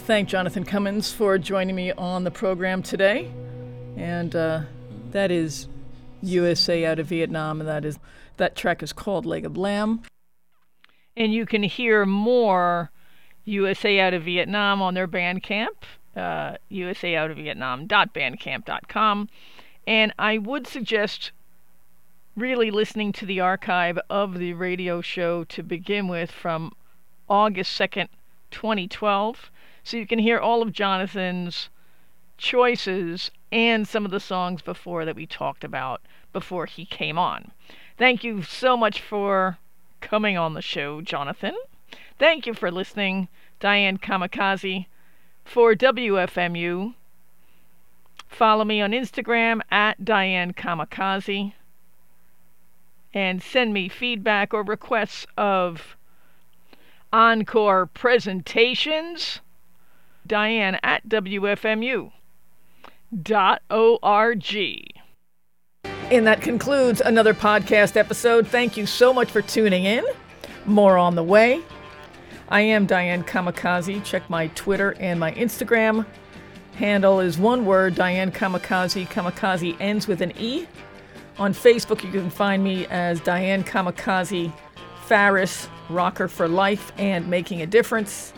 Thank Jonathan Cummins for joining me on the program today. And uh, that is USA out of Vietnam, and that is that track is called Leg of Lamb. And you can hear more USA out of Vietnam on their Bandcamp, uh, usaoutofvietnam.bandcamp.com. And I would suggest really listening to the archive of the radio show to begin with from August 2nd, 2012. So you can hear all of Jonathan's choices and some of the songs before that we talked about before he came on. Thank you so much for coming on the show, Jonathan. Thank you for listening, Diane Kamikaze for WFMU. Follow me on Instagram at Diane Kamikaze and send me feedback or requests of encore presentations. Diane at WFMU dot org. And that concludes another podcast episode. Thank you so much for tuning in. More on the way. I am Diane Kamikaze. Check my Twitter and my Instagram. Handle is one word Diane Kamikaze. Kamikaze ends with an E. On Facebook, you can find me as Diane Kamikaze Faris, Rocker for Life, and Making a Difference.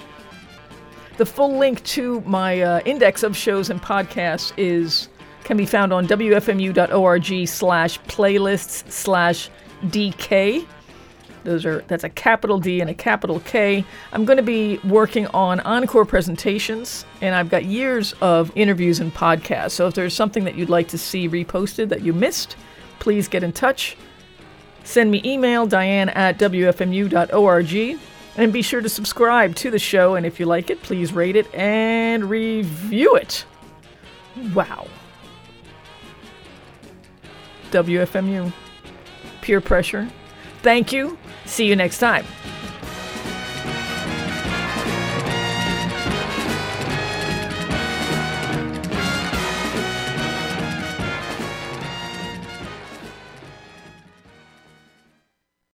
The full link to my uh, index of shows and podcasts is can be found on wfmu.org slash playlists slash dk. Those are that's a capital D and a capital K. I'm going to be working on encore presentations, and I've got years of interviews and podcasts. So if there's something that you'd like to see reposted that you missed, please get in touch. Send me email, diane at wfmu.org, and be sure to subscribe to the show. And if you like it, please rate it and review it. Wow. WFMU. Peer pressure. Thank you. See you next time.